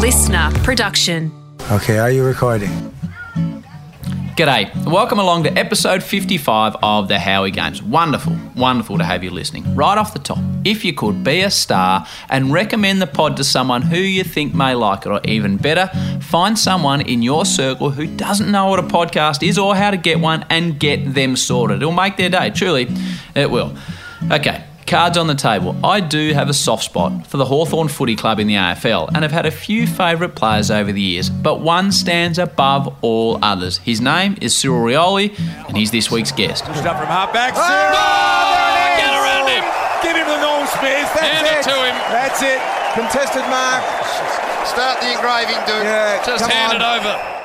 listener production. Okay, are you recording? G'day. Welcome along to episode 55 of the Howie Games. Wonderful, wonderful to have you listening. Right off the top, if you could be a star and recommend the pod to someone who you think may like it, or even better, find someone in your circle who doesn't know what a podcast is or how to get one and get them sorted. It'll make their day, truly, it will. Okay, Cards on the table. I do have a soft spot for the Hawthorn Footy Club in the AFL and have had a few favourite players over the years, but one stands above all others. His name is Cyril Rioli, and he's this week's guest. Pushed up from half back. Oh, get around him. Give him the Norm Smith. That's Hand it to him. That's it. Contested mark. Start the engraving, dude. Yeah, Just hand on. it over.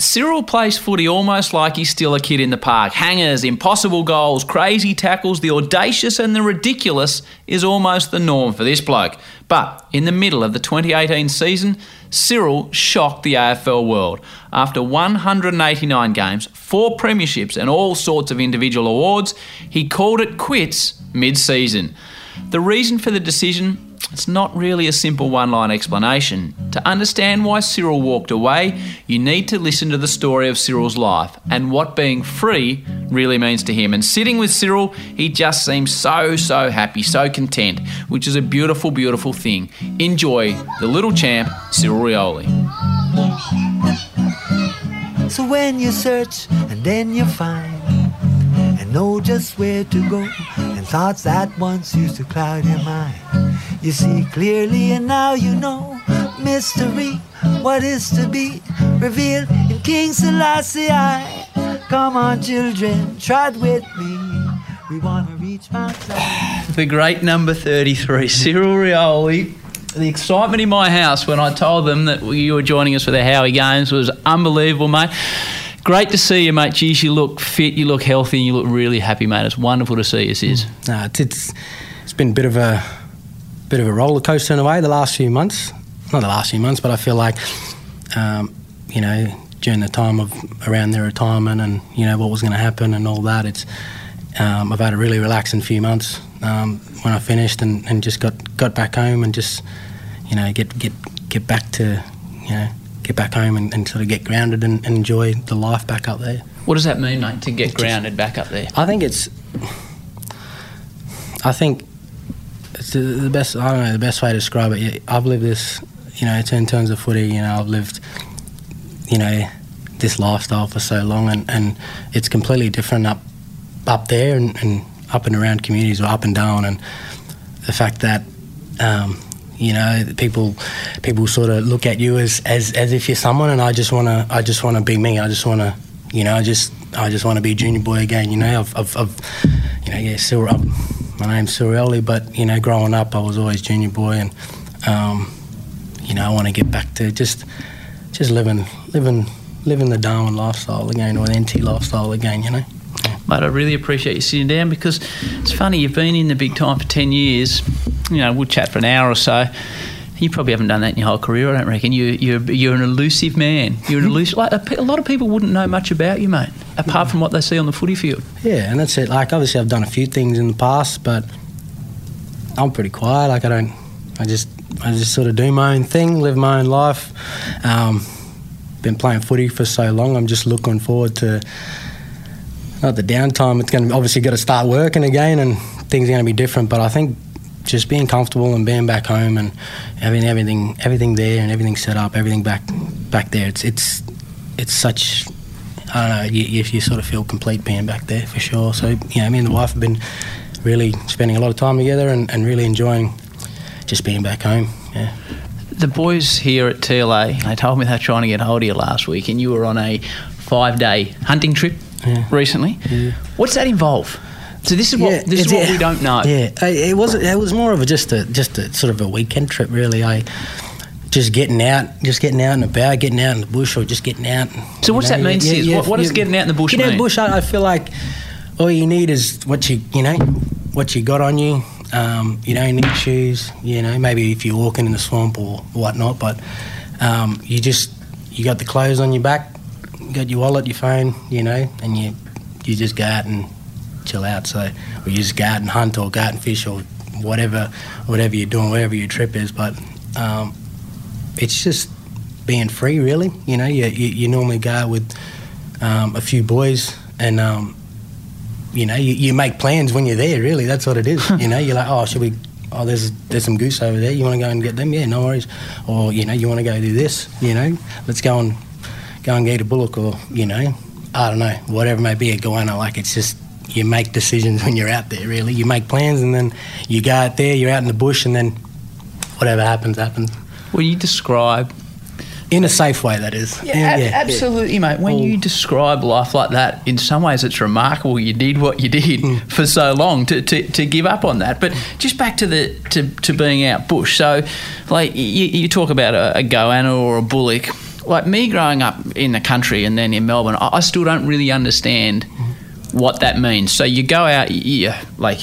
Cyril plays footy almost like he's still a kid in the park. Hangers, impossible goals, crazy tackles, the audacious and the ridiculous is almost the norm for this bloke. But in the middle of the 2018 season, Cyril shocked the AFL world. After 189 games, four premierships, and all sorts of individual awards, he called it quits mid season. The reason for the decision it's not really a simple one line explanation. To understand why Cyril walked away, you need to listen to the story of Cyril's life and what being free really means to him. And sitting with Cyril, he just seems so, so happy, so content, which is a beautiful, beautiful thing. Enjoy the little champ, Cyril Rioli. So when you search and then you find know just where to go and thoughts that once used to cloud your mind, you see clearly and now you know mystery, what is to be revealed in King Selassie. I. Come on, children, trot with me. We want to reach Mount The great number 33, Cyril Rioli. The excitement in my house when I told them that you were joining us for the Howie Games was unbelievable, mate. Great to see you, mate. Geez, you look fit, you look healthy, and you look really happy, mate. It's wonderful to see you, Sis. No, it's, it's it's been a bit of a bit of a roller coaster in a way the last few months. Not the last few months, but I feel like um, you know during the time of around their retirement and you know what was going to happen and all that. It's um, I've had a really relaxing few months um, when I finished and, and just got, got back home and just you know get get get back to you know get back home and, and sort of get grounded and, and enjoy the life back up there. What does that mean, mate, to get grounded back up there? I think it's. I think it's the, the best. I don't know the best way to describe it. Yeah, I've lived this, you know, in terms of footy. You know, I've lived, you know, this lifestyle for so long, and, and it's completely different up up there and, and up and around communities or up and down, and the fact that. Um, you know, people people sort of look at you as, as, as if you're someone, and I just wanna I just wanna be me. I just wanna, you know, I just I just want to be junior boy again. You know, I've, I've, I've you know, yeah, Cyril, my name's Cyrelli, but you know, growing up, I was always junior boy, and um, you know, I want to get back to just just living living living the Darwin lifestyle again, or the NT lifestyle again. You know. Mate, I really appreciate you sitting down because it's funny, you've been in the big time for 10 years. You know, we'll chat for an hour or so. You probably haven't done that in your whole career, I don't reckon. You, you're, you're an elusive man. You're an elusive. Like, a, a lot of people wouldn't know much about you, mate, apart from what they see on the footy field. Yeah, and that's it. Like, obviously, I've done a few things in the past, but I'm pretty quiet. Like, I don't, I just, I just sort of do my own thing, live my own life. Um, been playing footy for so long. I'm just looking forward to not the downtime. It's going to obviously got to start working again, and things are going to be different. But I think just being comfortable and being back home and having everything, everything there and everything set up, everything back, back there. It's, it's, it's such I don't know, you, you, you sort of feel complete being back there for sure. So, know, me and the wife have been really spending a lot of time together and, and really enjoying just being back home. Yeah. The boys here at TLA, they told me they were trying to get hold of you last week, and you were on a five day hunting trip Yeah. recently. Yeah. What's that involve? So this is what Yeah, this is what yeah. we don't know. Yeah, it was it was more of a just a just a sort of a weekend trip really. I just getting out, just getting out and about, getting out in the bush or just getting out. So what's you that mean, Sis? What- what does getting out in the bush Getting out in the bush, I, I feel like all you need is what you you know what you got on you. Um, you don't need shoes. You know, maybe if you're walking in the swamp or whatnot, but um, you just you got the clothes on your back, you got your wallet, your phone, you know, and you you just go out and chill out. So, or you just go out and hunt or go out and fish or whatever, whatever you're doing, whatever your trip is. But um, it's just being free, really. You know, you you, you normally go with um, a few boys, and um, you know, you, you make plans when you're there. Really, that's what it is. you know, you're like, oh, should we? Oh, there's there's some goose over there. You want to go and get them? Yeah, no worries. Or you know, you want to go do this? You know, let's go and go and get a bullock, or you know, I don't know, whatever it may be a goanna. Like it's just you make decisions when you're out there. Really, you make plans, and then you go out there. You're out in the bush, and then whatever happens, happens. Will you describe In a safe way, that is. Yeah, ab- absolutely, mate. When All- you describe life like that, in some ways it's remarkable you did what you did Hmm. for so long to, to, to give up on that. But just back to the to, to being out bush. So, like you, you talk about a, a goanna or a bullock. Like me growing up in the country and then in Melbourne, I, I still don't really understand what that means. So you go out, you, like.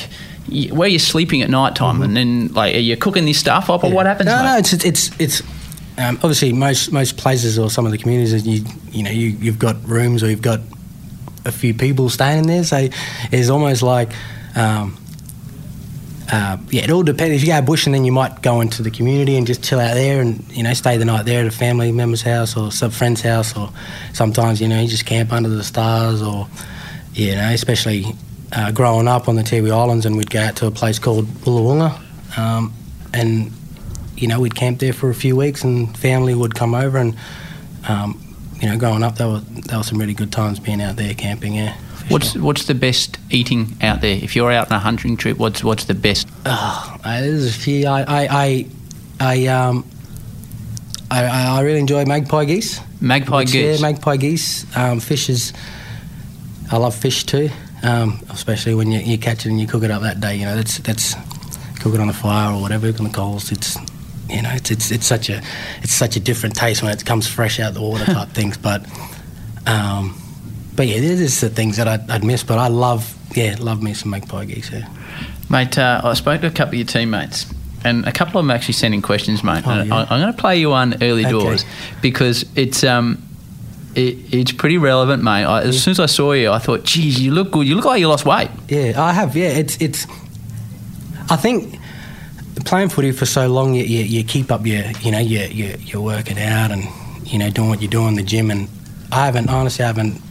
You, where you're sleeping at night time, and then like, are you cooking this stuff up, or what happens? Mm-hmm. No, mate? no, it's it's it's um, obviously most most places or some of the communities you you know you you've got rooms or you've got a few people staying in there, so it's almost like. Um, uh, yeah, it all depends. If you go bushing, then you might go into the community and just chill out there, and you know, stay the night there at a family member's house or some friend's house, or sometimes you know you just camp under the stars, or you know, especially uh, growing up on the Tiwi Islands, and we'd go out to a place called Woolawunga, um, and you know, we'd camp there for a few weeks, and family would come over, and um, you know, growing up, there were there were some really good times being out there camping. Yeah. What's sure. what's the best eating out there? If you're out on a hunting trip, what's what's the best? Oh, there's a few. I I I, I um. I, I really enjoy magpie geese. Magpie Which, goose. Yeah, magpie geese. Um, fish is. I love fish too, um, especially when you, you catch it and you cook it up that day. You know, that's that's cook it on the fire or whatever on the coals. It's you know, it's it's it's such a it's such a different taste when it comes fresh out of the water type things. But um, but yeah, this is the things that I'd, I'd miss. But I love yeah, love me some magpie geese. Yeah. Mate, uh, I spoke to a couple of your teammates, and a couple of them actually sending questions, mate. Oh, And yeah. I, I'm going to play you one early Okay. doors because it's um, it, it's pretty relevant, mate. I, as soon as I saw you, I thought, geez, you look good. You look like you lost weight. Yeah, I have. Yeah, it's it's. I think playing footy for so long, you, you, you keep up your you know you you you're working out and you know doing what you do in the gym, and I haven't honestly I haven't.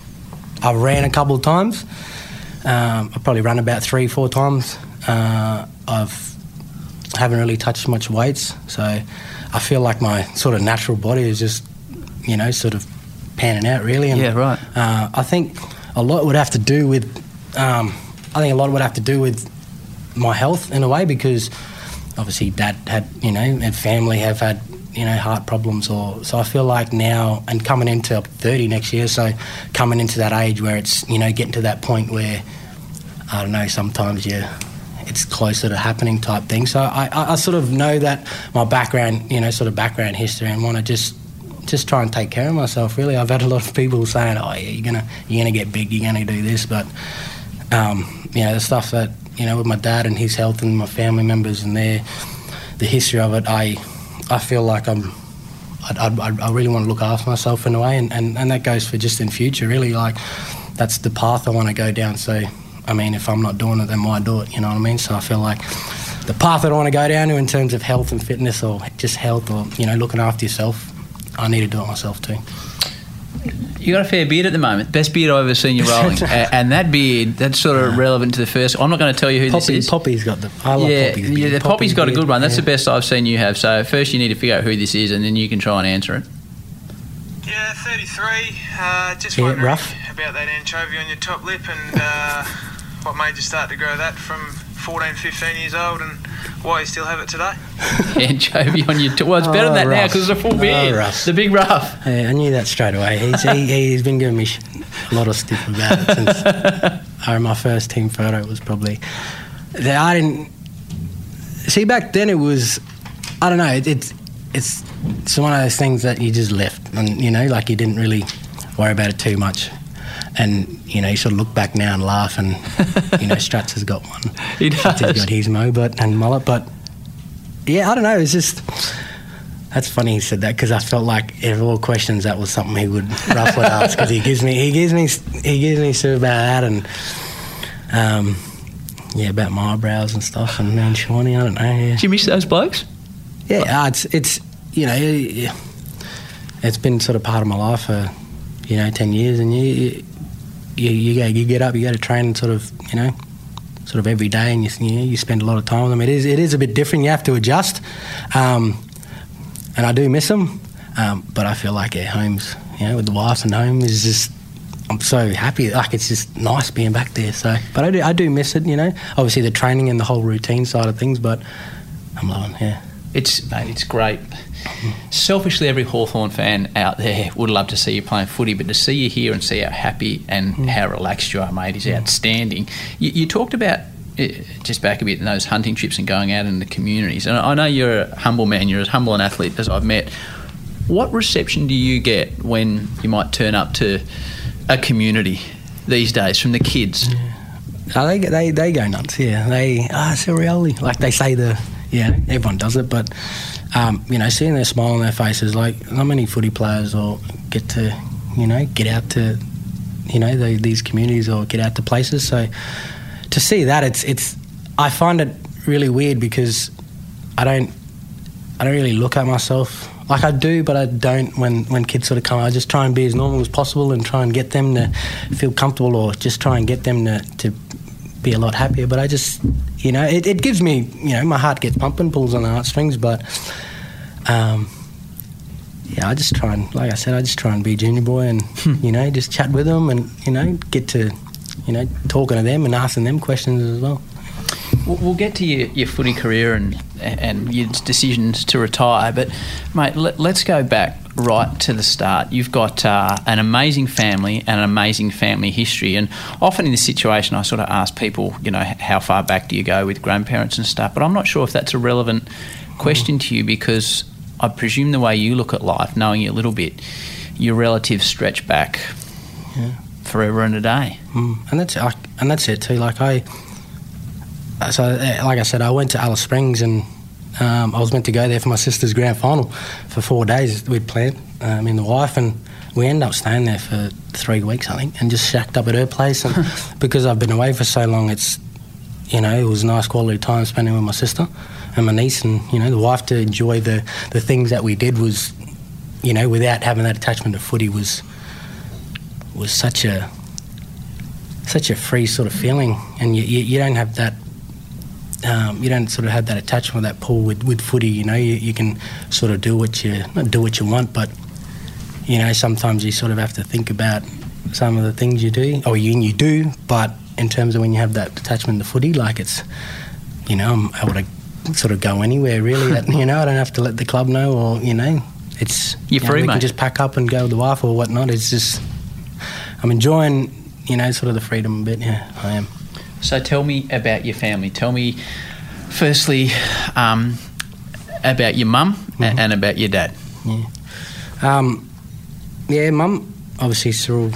I've ran a couple of times. Um, I've probably run about three four times. Uh, I've haven't really touched much weights, so I feel like my sort of natural body is just you know sort of panning out really. And, Yeah, right. uh, I think a lot would have to do with. Um, I think a lot would have to do with my health in a way because obviously dad had you know and family have had you know heart problems or so I feel like now and coming into 30 next year so coming into that age where it's you know getting to that point where I don't know sometimes you it's closer to happening type thing. So I, I, I sort of know that my background you know sort of background history and want to just just try and take care of myself really. I've had a lot of people saying oh yeah you're gonna you're gonna get big you're gonna do this but um, you know the stuff that you know with my dad and his health and my family members and their the history of it I I feel like I'm I, I, I really want to look after myself in a way and, and, and that goes for just in future really like that's the path I want to go down. So I mean if I'm not doing it then why do it? You know what I mean? So I feel like the path that I want to go down to in terms of health and fitness or just health or you know looking after yourself I need to do it myself too You got a fair beard at the moment. Best beard I've ever seen you rolling. A- and that beard, that's sort of relevant to the first. I'm not going to tell you who Poppy, this is. Poppy's got the I love yeah, Poppy's yeah, beard. the Poppy's got a good one. That's yeah. the best I've seen you have. So first, you need to figure out who this is, and then you can try and answer it. Yeah, 33. Uh, just Yeah, wondering rough. about that anchovy on your top lip and uh, what made you start to grow that from 14, 15 years old and why you still have it today. Anchovy on your. T- well, it's better Oh, than that now because it's a full Oh, beard. rough. the big rough. Yeah, I knew that straight away. He's, he, he's been giving me a lot of stiff about it since uh, my first team photo was probably. that I didn't see back then. It was I don't know. It, it's it's it's one of those things that you just left, and you know, like you didn't really worry about it too much. And you know, you sort of look back now and laugh, and you know, Strats has got one. He Strats has does. got his mo, but and mullet, but yeah, I don't know. It's just that's funny he said that because I felt like if all questions that was something he would roughly ask because he gives me he gives me he gives me stuff about that and um yeah about my eyebrows and stuff and and Shawnee I don't know yeah Do you miss those blokes? yeah uh, it's it's you know, it- it's been sort of part of my life for you know ten years, and you you you, go, you get up, you go to train, sort of you know, sort of every day, and you you, know, you spend a lot of time with them. It is it is a bit different. You have to adjust, um, and I do miss them, um, but I feel like at home's you know with the wife and home is just. I'm so happy. Like it's just nice being back there. So, but I do, I do miss it. You know, obviously the training and the whole routine side of things. But I'm loving. Yeah. It's mate, it's great. Selfishly, every Hawthorn fan out there would love to see you playing footy, but to see you here and see how happy and how relaxed you are, mate, is outstanding. You, you talked about uh, just back a bit in those hunting trips and going out in the communities, and I know you're a humble man. You're as humble an athlete as I've met. What reception do you get when you might turn up to a community these days from the kids? Oh, they, they they go nuts. Yeah, they ah Sirioli. Like they say the yeah everyone does it, but um, you know seeing their smile on their faces, like not many footy players or get to you know get out to you know the, these communities or get out to places. So to see that, it's it's I find it really weird because I don't I don't really look at myself like I do, but I don't when when kids sort of come. I just try and be as normal as possible and try and get them to feel comfortable or just try and get them to, to be a lot happier. But I just you know it, it gives me you know my heart gets pumping, pulls on the heartstrings, but. Um, yeah, I just try and, like I said, I just try and be junior boy and, you know, just chat with them and, you know, get to, you know, talking to them and asking them questions as well. We'll we'll get to your, your footy career and and your decisions to retire, but mate, let, let's go back right to the start. You've got uh, an amazing family and an amazing family history, and often in this situation, I sort of ask people, you know, how far back do you go with grandparents and stuff? But I'm not sure if that's a relevant question to you because I presume the way you look at life, knowing you a little bit, your relatives stretch back forever and a day. Mm. And that's I, and that's it too. Like I, so uh, like I said, I went to Alice Springs and um, I was meant to go there for my sister's grand final for four days. We'd planned, um, me and the wife, and we ended up staying there for three weeks, I think, and just shacked up at her place. And because I've been away for so long, it's you know it was nice quality time spending with my sister and my niece, and you know the wife to enjoy the the things that we did was, you know, without having that attachment to footy was was such a such a free sort of feeling, and you, you, you don't have that. Um, you don't sort of have that attachment, that pull with, with footy. You know, you, you can sort of do what you not do what you want, but you know sometimes you sort of have to think about some of the things you do, or you you do. But in terms of when you have that attachment to footy, like it's, you know, I'm able to sort of go anywhere really. that, you know, I don't have to let the club know, or you know, it's You're you know, free, we mate. can just pack up and go with the wife or whatnot. It's just I'm enjoying, you know, sort of the freedom a bit. Yeah, I am. So tell me about your family. Tell me, firstly, um, about your mum a- and about your dad. Um, yeah, mum, obviously Cyril,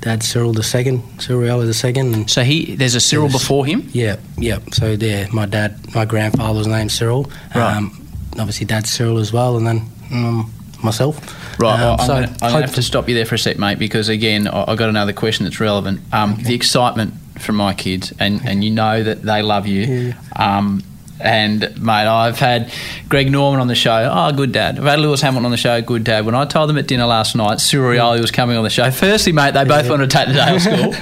dad Cyril the second, Cyril the second, So he, there's a Cyril Yes. before him. yeah, yeah. So yeah, my dad, my grandfather was named Cyril. Right. Um, obviously dad Cyril as well, and then um, myself. Right, Um, I'm so going to have to stop you there for a sec, mate, because again, I- I've got another question that's relevant. Um, The excitement from my kids, and, and you know that they love you. Um, and mate, I've had Greg Norman on the show. Oh, good dad. I've had Lewis Hamilton on the show. Good dad. When I told them at dinner last night, Cyril Rioli was coming on the show. Firstly, mate, they both wanted to take the day off school,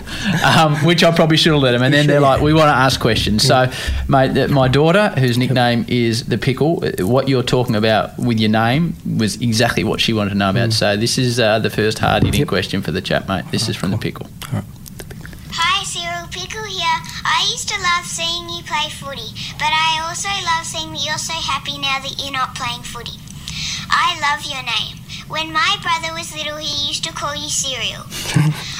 um, which I probably should have let them. And then they're like, "We want to ask questions." So, mate, my daughter, whose nickname is the Pickle, uh, what you're talking about with your name was exactly what she wanted to know about. So, this is uh, the first hard hitting question for the chat, mate. This is from the Pickle. Hi, Cyril Pickle here. I used to love seeing you play footy, but I also love seeing that you're so happy now that you're not playing footy. I love your name. When my brother was little, he used to call you Cyril.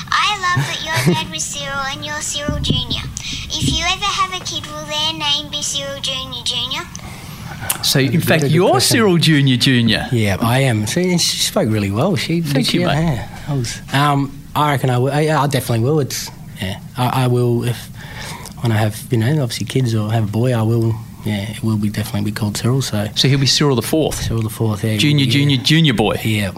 I love that your dad was Cyril and you're Cyril Jr. If you ever have a kid, will their name be Cyril Jr. Jr.? So, in fact, you're question. Cyril Junior Junior. Yeah, I am. See, she spoke really well. She Thank she, you, mate. Yeah, I was. Um, I reckon I will. I, I definitely will. It's yeah. I, I will if when I have you know obviously kids or have a boy. I will. Yeah, it will be definitely be called Cyril. So So he'll be Cyril the Fourth, Cyril the fourth. Yeah, Junior, yeah. Junior, Junior boy. Yeah,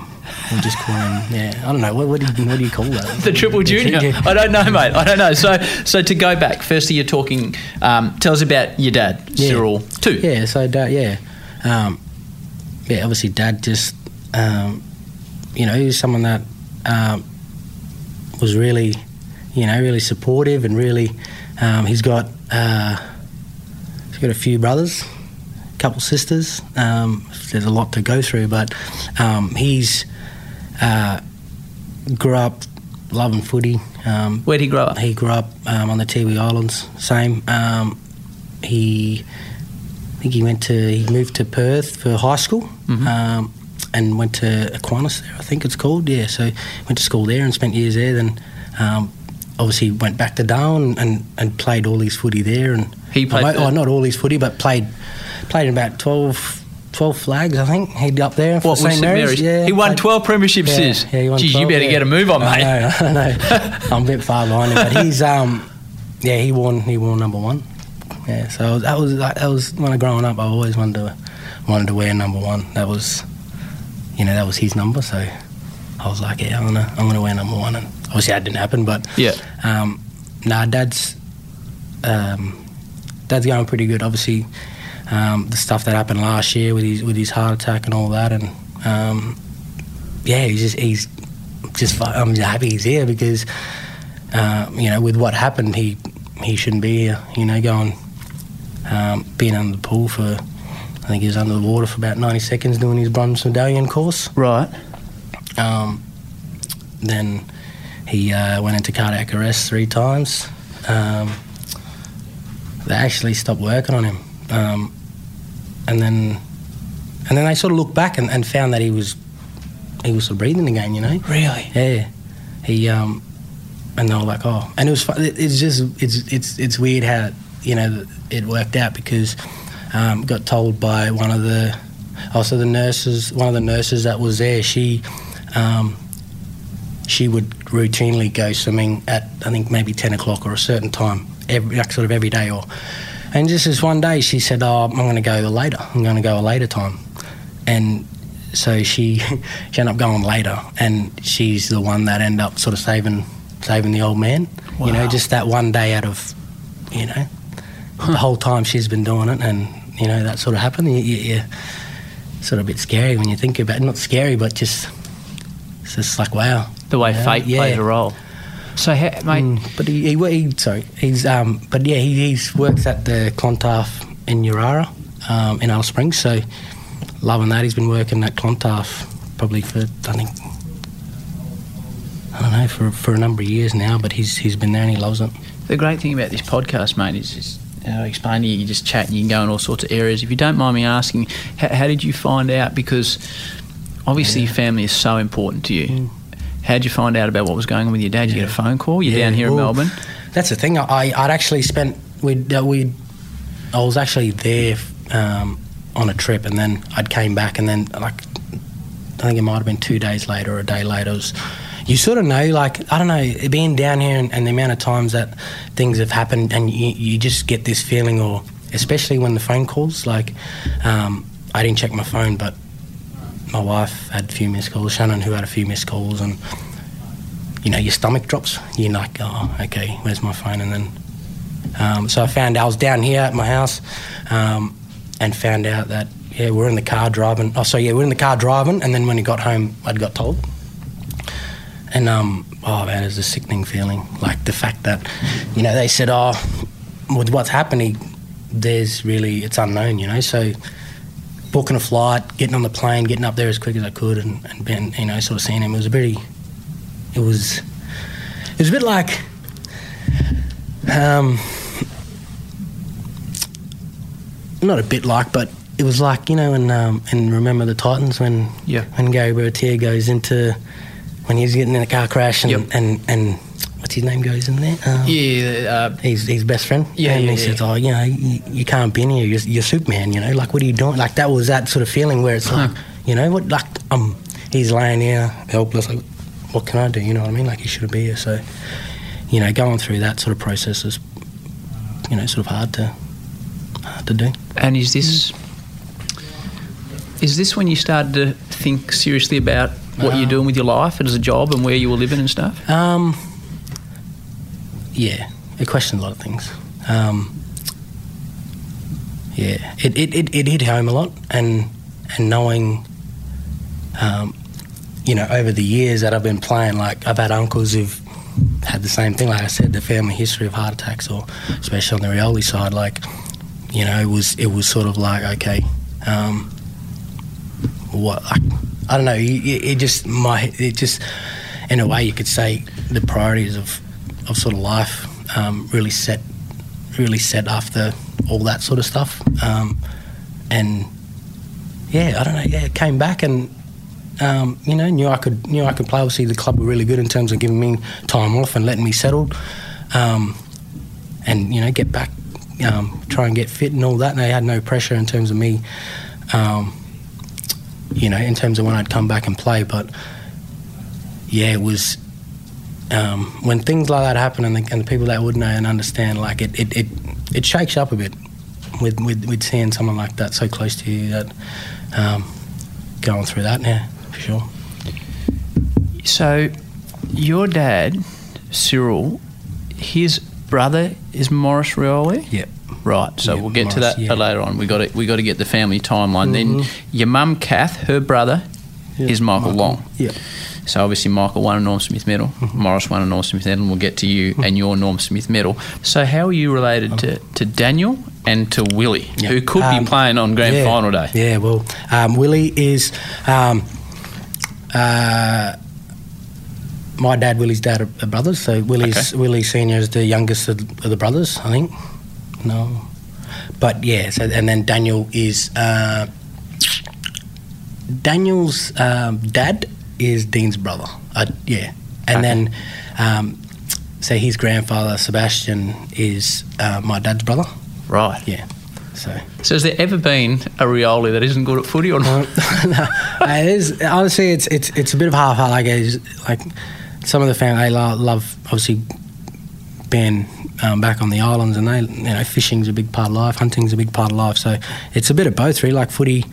we'll just call him. Yeah, I don't know. What, what, do, you, what do you call that? The triple junior. Yeah. I don't know, mate. I don't know. So, so to go back, firstly, you're talking. Um, tell us about your dad, Yeah. Cyril. Two. Yeah, so dad. yeah, um, yeah, obviously, Dad just, um, you know, he was someone that um, was really, you know, really supportive and really. Um, he's got uh, he's got a few brothers, a couple sisters. Um, there's a lot to go through, but um, he's uh, grew up loving footy. Um, Where did he grow up? he grew up um, on the Tiwi Islands. Same. Um, he, I think he went to he moved to Perth for high school, um, and went to Aquinas there. I think it's called. Yeah. So went to school there and spent years there. Then um, obviously went back to Darwin and, and played all his footy there. And He played oh, not all his footy, but played played in about 12, 12 flags. I think he'd up there for What St Mary's. Yeah, he won played- 12 premierships. yeah, yeah, he won Geez, 12, you better yeah. get a move on, mate. I know, I know. I'm a bit far behind him, but he's um, yeah, he won. He won number one. Yeah, so that was that was when I growing up. I always wanted to wanted to wear number one. That was, you know, that was his number. So I was like, yeah, I'm gonna I'm gonna wear number one. And obviously that didn't happen, but Yeah. um, nah, dad's um, dad's going pretty good. Obviously, um, the stuff that happened last year with his with his heart attack and all that, and um, yeah, he's just he's just I'm happy he's here because uh, you know with what happened, he he shouldn't be here. You know, going um, being under the pool for I think he was under the water for about 90 seconds doing his bronze medallion course. Right. Um, then he uh, went into cardiac arrest three times. Um, they actually stopped working on him, um, and then and then they sort of looked back and, and found that he was he was still breathing again. You know. Really? Yeah. He um, and they were like, oh, and it was fu- it- it's just it's it's it's weird how you know it worked out because um, got told by one of the also the nurses one of the nurses that was there she um, she would routinely go swimming at I think maybe ten o'clock or a certain time every like sort of every day or and just this one day she said oh I'm going to go later. I'm going to go a later time. And so she she ended up going later and she's the one that ended up sort of saving saving the old man you know just that one day out of you know the whole time she's been doing it and you know that sort of happened. You, you sort of a bit scary when you think about it not scary but just it's just like wow The way Yeah, fate yeah. plays a role. So, ha- mate, Mm, but he, he, he sorry, he's um, but yeah, he, he's worked at the Clontarf in Yirara, um, in Alice Springs. So loving that. He's been working at Clontarf probably for I think I don't know for for a number of years now. But he's he's been there and he loves it. the great thing about this podcast, mate, is, is how I explain to you, you just chat and you can go in all sorts of areas. If you don't mind me asking, how, how did you find out? Because obviously your family is so important to you. Mm. How did you find out about what was going on with your dad? Did you get a phone call? You're Yeah, down here in Melbourne. That's the thing. I I'd actually spent we uh, we I was actually there um, on a trip, and then I'd came back, and then like I think it might have been two days later or a day later. It was, you sort of know, like I don't know, being down here and, and the amount of times that things have happened, and you, you just get this feeling, or especially when the phone calls. Like um, I didn't check my phone, but my wife had a few missed calls. Shannon, who had a few missed calls, and you know your stomach drops. You're like, oh, okay, where's my phone? And then um, so I found I was down here at my house, um, and found out that yeah we're in the car driving. Oh, so yeah we're in the car driving, and then when he got home, I'd got told. And um, oh man, it's a sickening feeling. Like the fact that you know they said, oh, with what's happening, there's really it's unknown. You know, so booking a flight, getting on the plane, getting up there as quick as I could, and, and being, you know, sort of seeing him. It was a very, it was, it was a bit like, um, not a bit like, but it was like you know, and um, in Remember the Titans when Yeah. when Gerry Bertier goes into when he's getting in a car crash and Yep. and and what's his name goes in there. Um, Yeah, uh, He's his best friend. Yeah, and yeah, he yeah. says, "Oh, you know, you, you can't be in here. You're, you're Superman. You know, like what are you doing? Like that was that sort of feeling where it's like, you know, what? Like um, he's laying here helpless. Like, what can I do? You know what I mean? Like he shouldn't be here. So, you know, going through that sort of process is, you know, sort of hard to hard to do. and is this is this when you started to think seriously about what you're Um, doing with your life and as a job and where you were living and stuff? Um, yeah, it questioned a lot of things. Um, yeah, it, it, it, it hit home a lot, and and knowing, um, you know, over the years that I've been playing, like I've had uncles who've had the same thing. Like I said, the family history of heart attacks, or especially on the Rioli side, like you know, it was it was sort of like okay, um, what I, I don't know. It, it just my it just in a way you could say the priorities of of sort of life um, really set really set after all that sort of stuff, um, and yeah, I don't know. Yeah, came back and um, you know knew I could knew I could play. Obviously, the club were really good in terms of giving me time off and letting me settle, um, and you know get back, um, try and get fit and all that. And they had no pressure in terms of me, um, you know, in terms of when I'd come back and play. But yeah, it was. Um, when things like that happen and the, and the people that would know and understand, like it, it, it, it shakes you up a bit with, with, with seeing someone like that so close to you that um, going through that now for sure. So, your dad, Cyril, his brother is Maurice Rioli. Yep. Right. So Yeah, we'll get to that yeah. later on. We got to we got to get the family timeline. Then your mum, Kath, her brother Yeah, is Michael, Long. Yep. So obviously Michael won a Norm Smith medal, Maurice won a Norm Smith medal, and we'll get to you and your Norm Smith medal. So how are you related to, to Daniel and to Willie, Yeah. who could Um, be playing on grand yeah, final day? Yeah, well, um, Willie is. Um, uh, my dad, Willie's dad, are, are brothers. So Willie's Okay. Willie Senior is the youngest of, of the brothers, I think. No, but yeah. So and then Daniel is uh, Daniel's um, dad is Dean's brother. Uh, yeah, and Okay. then um, so his grandfather Sebastian is uh, my dad's brother. Right. Yeah, so. So has there ever been a Rioli that isn't good at footy or not? no, it is honestly it's it's it's a bit of half half. Like it's, like some of the family lo- love obviously being um, back on the islands, and they you know fishing's a big part of life, hunting's a big part of life. So it's a bit of both, really. Like footy,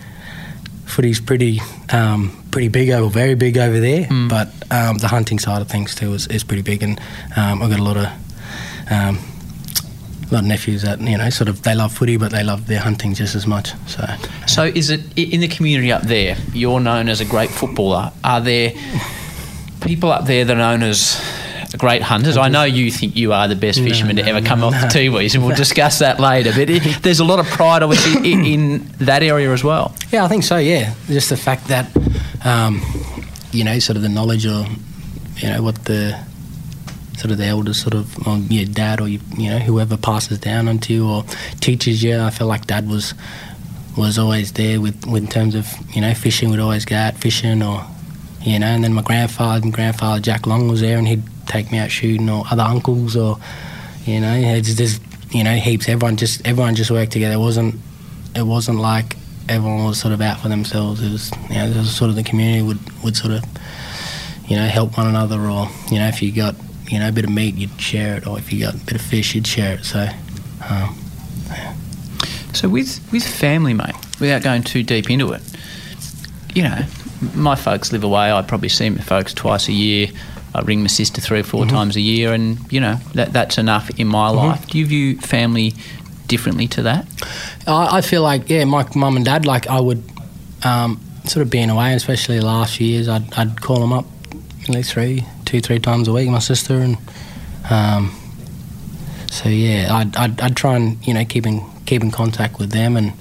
footy's pretty um, pretty big over, very big over there, but um, the hunting side of things too is, is pretty big, and um, I've got a lot of. Um, a lot of nephews that you know sort of they love footy but they love their hunting just as much so So is it in the community up there? You're known as a great footballer. Are there people up there that are known as great hunters? I know you think you are the best No, fisherman to no, ever no, come off the no. Tiwis, and we'll discuss that later. But it, there's a lot of pride, obviously, in, in that area as well. Yeah, I think so. Yeah, just the fact that um, you know, sort of the knowledge or you know what the sort of the elders, sort of or your dad or you, you know whoever passes down onto you or teaches you. I feel like dad was was always there with, with in terms of you know fishing. Would always go out fishing or you know, and then my grandfather, my grandfather Jack Long was there, and he'd take me out shooting or other uncles or you know, it's just you know heaps. Everyone just everyone just worked together. It wasn't it wasn't like everyone was sort of out for themselves. It was, you know, it was sort of the community would, would sort of, you know, help one another, or you know, if you got, you know, a bit of meat, you'd share it, or if you got a bit of fish, you'd share it. So, um, So with with family, mate, without going too deep into it, you know, my folks live away. I probably see my folks twice a year. I ring my sister three or 4 times a year, and you know that that's enough in my life. Do you view family differently to that? I, I feel like, yeah, my mum and dad, like I would, um, sort of be being away, especially the last few years, I'd, I'd call them up at least three, two, three times a week, my sister, and um, so yeah, I'd, I'd, I'd try and you know keep in keep in contact with them, and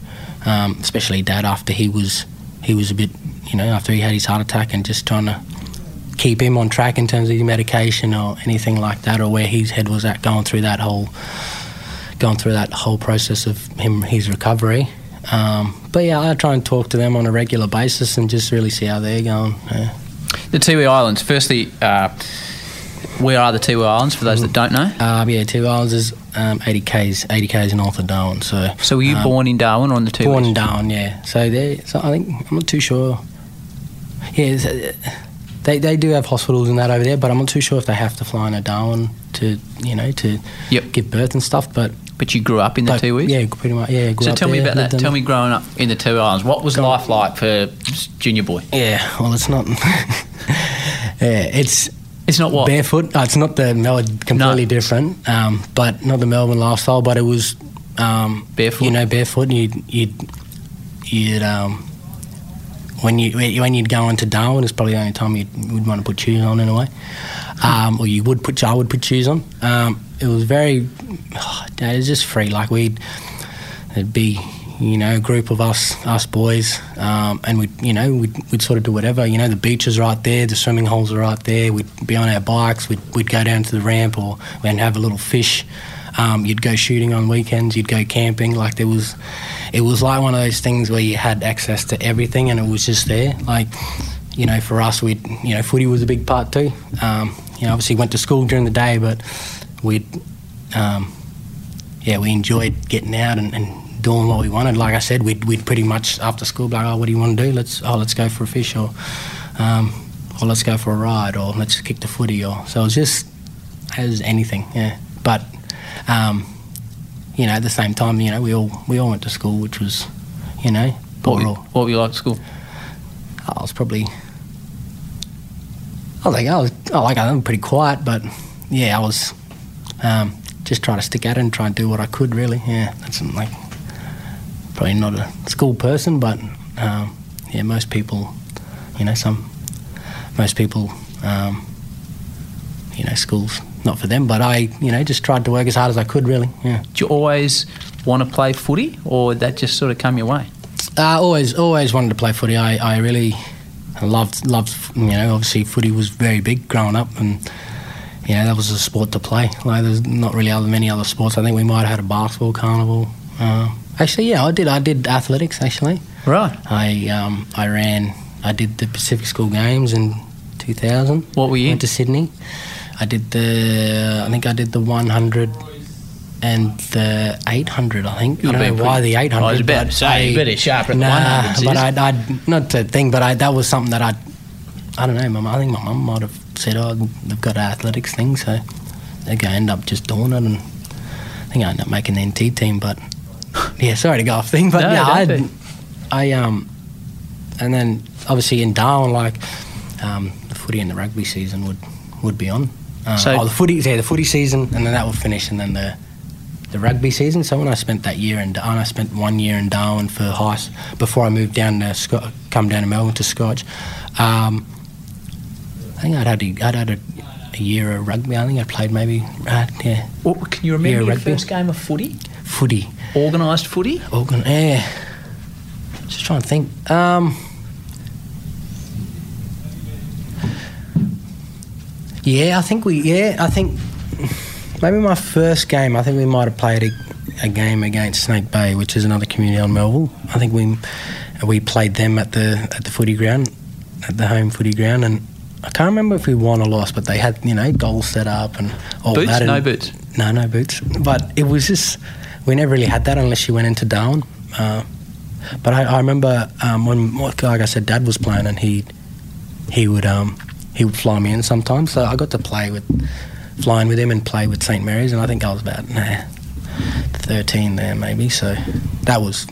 um, especially dad after he was he was a bit, you know, after he had his heart attack, and just trying to keep him on track in terms of his medication or anything like that, or where his head was at going through that whole going through that whole process of him his recovery. Um, but yeah, I try and talk to them on a regular basis and just really see how they're going. Yeah. The Tiwi Islands. Firstly, uh, where are the Tiwi Islands? For those that don't know. Um, yeah, Tiwi Islands is um, 80 k's, 80 k's north of Darwin. So, So were you um, born in Darwin or on the Tiwi? born in Darwin? Yeah. So there, so I think I'm not too sure. Yeah, they they do have hospitals and that over there, but I'm not too sure if they have to fly into Darwin to you know to Yep. give birth and stuff. But, But you grew up in the but Tiwis? yeah, pretty much. Yeah. grew So tell me there, about that. Tell me growing up in the Tiwi Islands. What was life like for junior boy? Yeah. Well, it's not. yeah, it's It's not what. barefoot. Uh, it's not the Melbourne, completely No. different, um, but not the Melbourne lifestyle. But it was um, Barefoot? You know, barefoot. You'd you'd you'd um, when you when you'd go into Darwin, it's probably the only time you'd, would want to put shoes on in a way, um, or you would put I would put shoes on. Um, it was very, oh, it was just free. Like we'd it'd be you know a group of us us boys, um, and we'd you know we'd, we'd sort of do whatever. You know the beach is right there, the swimming holes are right there. We'd be on our bikes. We'd we'd go down to the ramp or and have a little fish. Um, you'd go shooting on weekends. You'd go camping. Like there was, it was like one of those things where you had access to everything, and it was just there. Like, you know, for us, we, you know, footy was a big part too. Um, you know, obviously went to school during the day, but we'd, um, yeah, we enjoyed getting out and, and doing what we wanted. Like I said, we'd, we'd pretty much after school be like, oh, what do you want to do? Let's, oh, let's go for a fish, or, um, or let's go for a ride, or let's kick the footy, or so it was just as anything, yeah. But um, you know, at the same time, you know, we all we all went to school, which was, you know, What, were- all, what were you like at school? I was probably, I think I was, I like I'm pretty quiet, but yeah, I was um, just trying to stick at it and try and do what I could. Really, yeah, that's like probably not a school person, but um, yeah, most people, you know, some most people, um, you know, schools not for them, but I, you know, just tried to work as hard as I could. Really, yeah. Did you always want to play footy, or did that just sort of come your way? I Uh, always, always wanted to play footy. I, I really loved, loved. You know, obviously, footy was very big growing up, and you know that was a sport to play. Like, there's not really other many other sports. I think we might have had a basketball carnival. Uh, actually, yeah, I did. I did athletics. Actually, Right. I um, I ran. I did the Pacific School Games in 2000. What were you? Went to Sydney. I did the. I think I did the 100 and the 800. I think. You've I don't know why the 800. I was about to say, I- better nah, 100s, but is. I, I not the thing, but I, that was something that I. I don't know. My, I think my mum might have said, "Oh, they've got an athletics thing," so they go end up just doing it, and I think I end up making the NT team. But yeah, sorry to go off thing, but No, yeah, I. I um, and then obviously in Darwin, like um, the footy and the rugby season would would be on. Uh, So- oh, the footy, yeah, the footy season, and then that would finish, and then the the rugby season. So when I spent that year in, and I spent one year in Darwin for high s- before I moved down to Scot- come down to Melbourne to Scotch. Um, I think I'd had a, I'd had a, a year of rugby. I think I played maybe uh, yeah What, can you remember Yeah, your rugby. first game of footy? footy. Organised footy? Organ, yeah. Just trying to think. Um, yeah, I think we. Yeah, I think maybe my first game. I think we might have played a, a game against Snake Bay, which is another community on Melville. I think we we played them at the at the footy ground, at the home footy ground, and I can't remember if we won or lost, but they had you know goals set up and all Boots? that. No boots. no, no boots. But it was just we never really had that unless you went into Darwin. Uh, but I, I remember um, when, like I said, Dad was playing and he he would um, he would fly me in sometimes. So I got to play with flying with him and play with St Mary's, and I think I was about nah, thirteen there maybe. So that was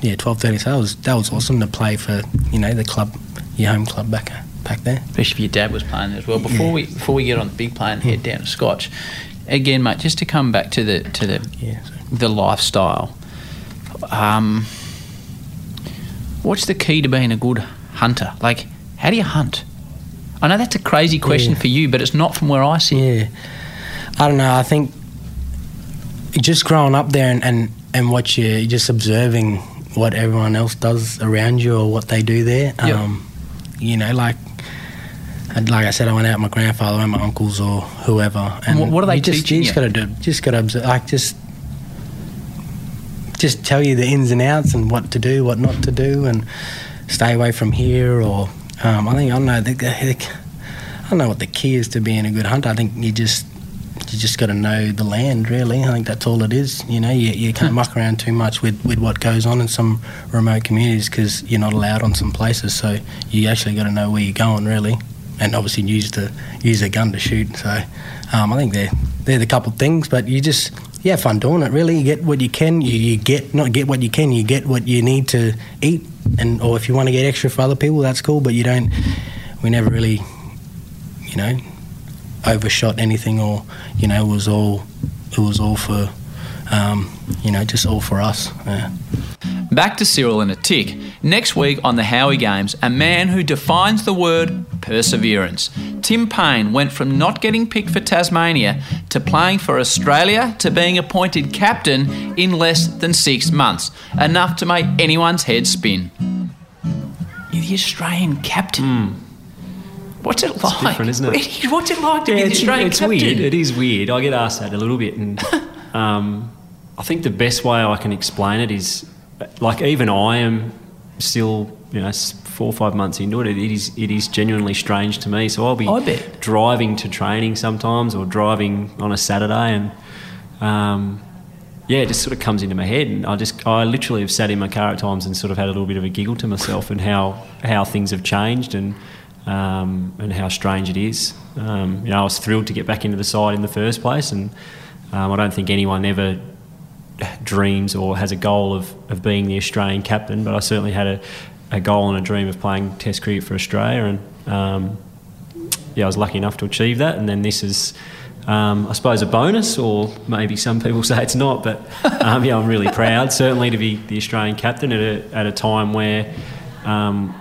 yeah 12, 13. So that was that was awesome to play for you know the club, your home club back back there. especially if your dad was playing as well. Before Yeah. we before we get on the big plane, and head down to Scotch, again, mate, just to come back to the to the Yeah. The lifestyle. Um, what's the key to being a good hunter? Like, how do you hunt? I know that's a crazy question Yeah. for you, but it's not from where I sit. Yeah, I don't know. I think just growing up there and and, and what you you're just observing what everyone else does around you or what they do there. Yeah. Um, you know, like. And like I said, I went out with my grandfather and my uncles or whoever. And what- what are they you just, teaching you? just gotta do, just gotta observe, like just, just tell you the ins and outs and what to do, what not to do, and stay away from here. Or um, I think I don't know. The, the, I don't know what the key is to being a good hunter. I think you just you just got to know the land, really. I think that's all it is. You know, you, you can't muck around too much with, with what goes on in some remote communities because you're not allowed on some places. So you actually got to know where you're going, really, and obviously use the use a gun to shoot. So um, I think they're they're the couple things, but you just have fun doing it. Really, you get what you can. You, you get not get what you can. You get what you need to eat, and or if you want to get extra for other people, that's cool. But you don't. We never really, you know, overshot anything or you know it was all it was all for um, you know just all for us yeah. Back to Cyril in a tick. Next week on the Howie Games, a man who defines the word perseverance. Tim Paine went from not getting picked for Tasmania to playing for Australia to being appointed captain in less than six months. Enough to make anyone's head spin. You're the Australian captain. What's it like? Hmm. different, isn't it? What's it like to Yeah, be the it's, Australian it's captain? weird. It is weird. I get asked that a little bit, and um, I think the best way I can explain it is, like, even I am still, you know, four or five months into it. It is, it is genuinely strange to me. So I'll be driving to training sometimes, or driving on a Saturday, and um, yeah, it just sort of comes into my head, and I just, I literally have sat in my car at times and sort of had a little bit of a giggle to myself, and how how things have changed, and um, and how strange it is. Um, you know, I was thrilled to get back into the side in the first place, and um, I don't think anyone ever dreams or has a goal of, of being the Australian captain, but I certainly had a, a goal and a dream of playing Test cricket for Australia, and um, yeah, I was lucky enough to achieve that. And then this is, um, I suppose, a bonus, or maybe some people say it's not, but um, yeah, I'm really proud, certainly, to be the Australian captain at a, at a time where. Um,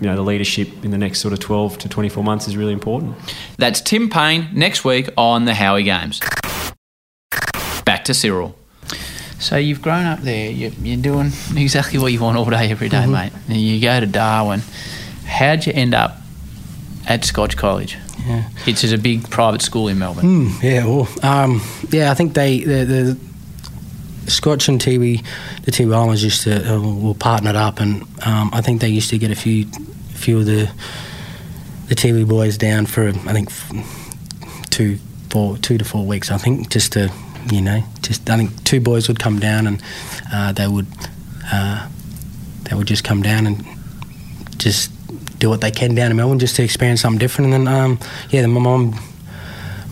you know, the leadership in the next sort of 12 to 24 months is really important. That's Tim Paine next week on the Howie Games. Back to Cyril. So you've grown up there. You're, you're doing exactly what you want all day, every day, mate. And you go to Darwin. How'd you end up at Scotch College? Yeah. It's just a big private school in Melbourne. Mm, yeah, well, um, yeah, I think they the, the Scotch and Tiwi, the Tiwi Islands used to uh, were partnered up, and um, I think they used to get a few few of the the Tiwi boys down for I think f- two four two to four weeks. I think just to you know just I think two boys would come down and uh, they would uh, they would just come down and just do what they can down in Melbourne just to experience something different. And then um, yeah, my mum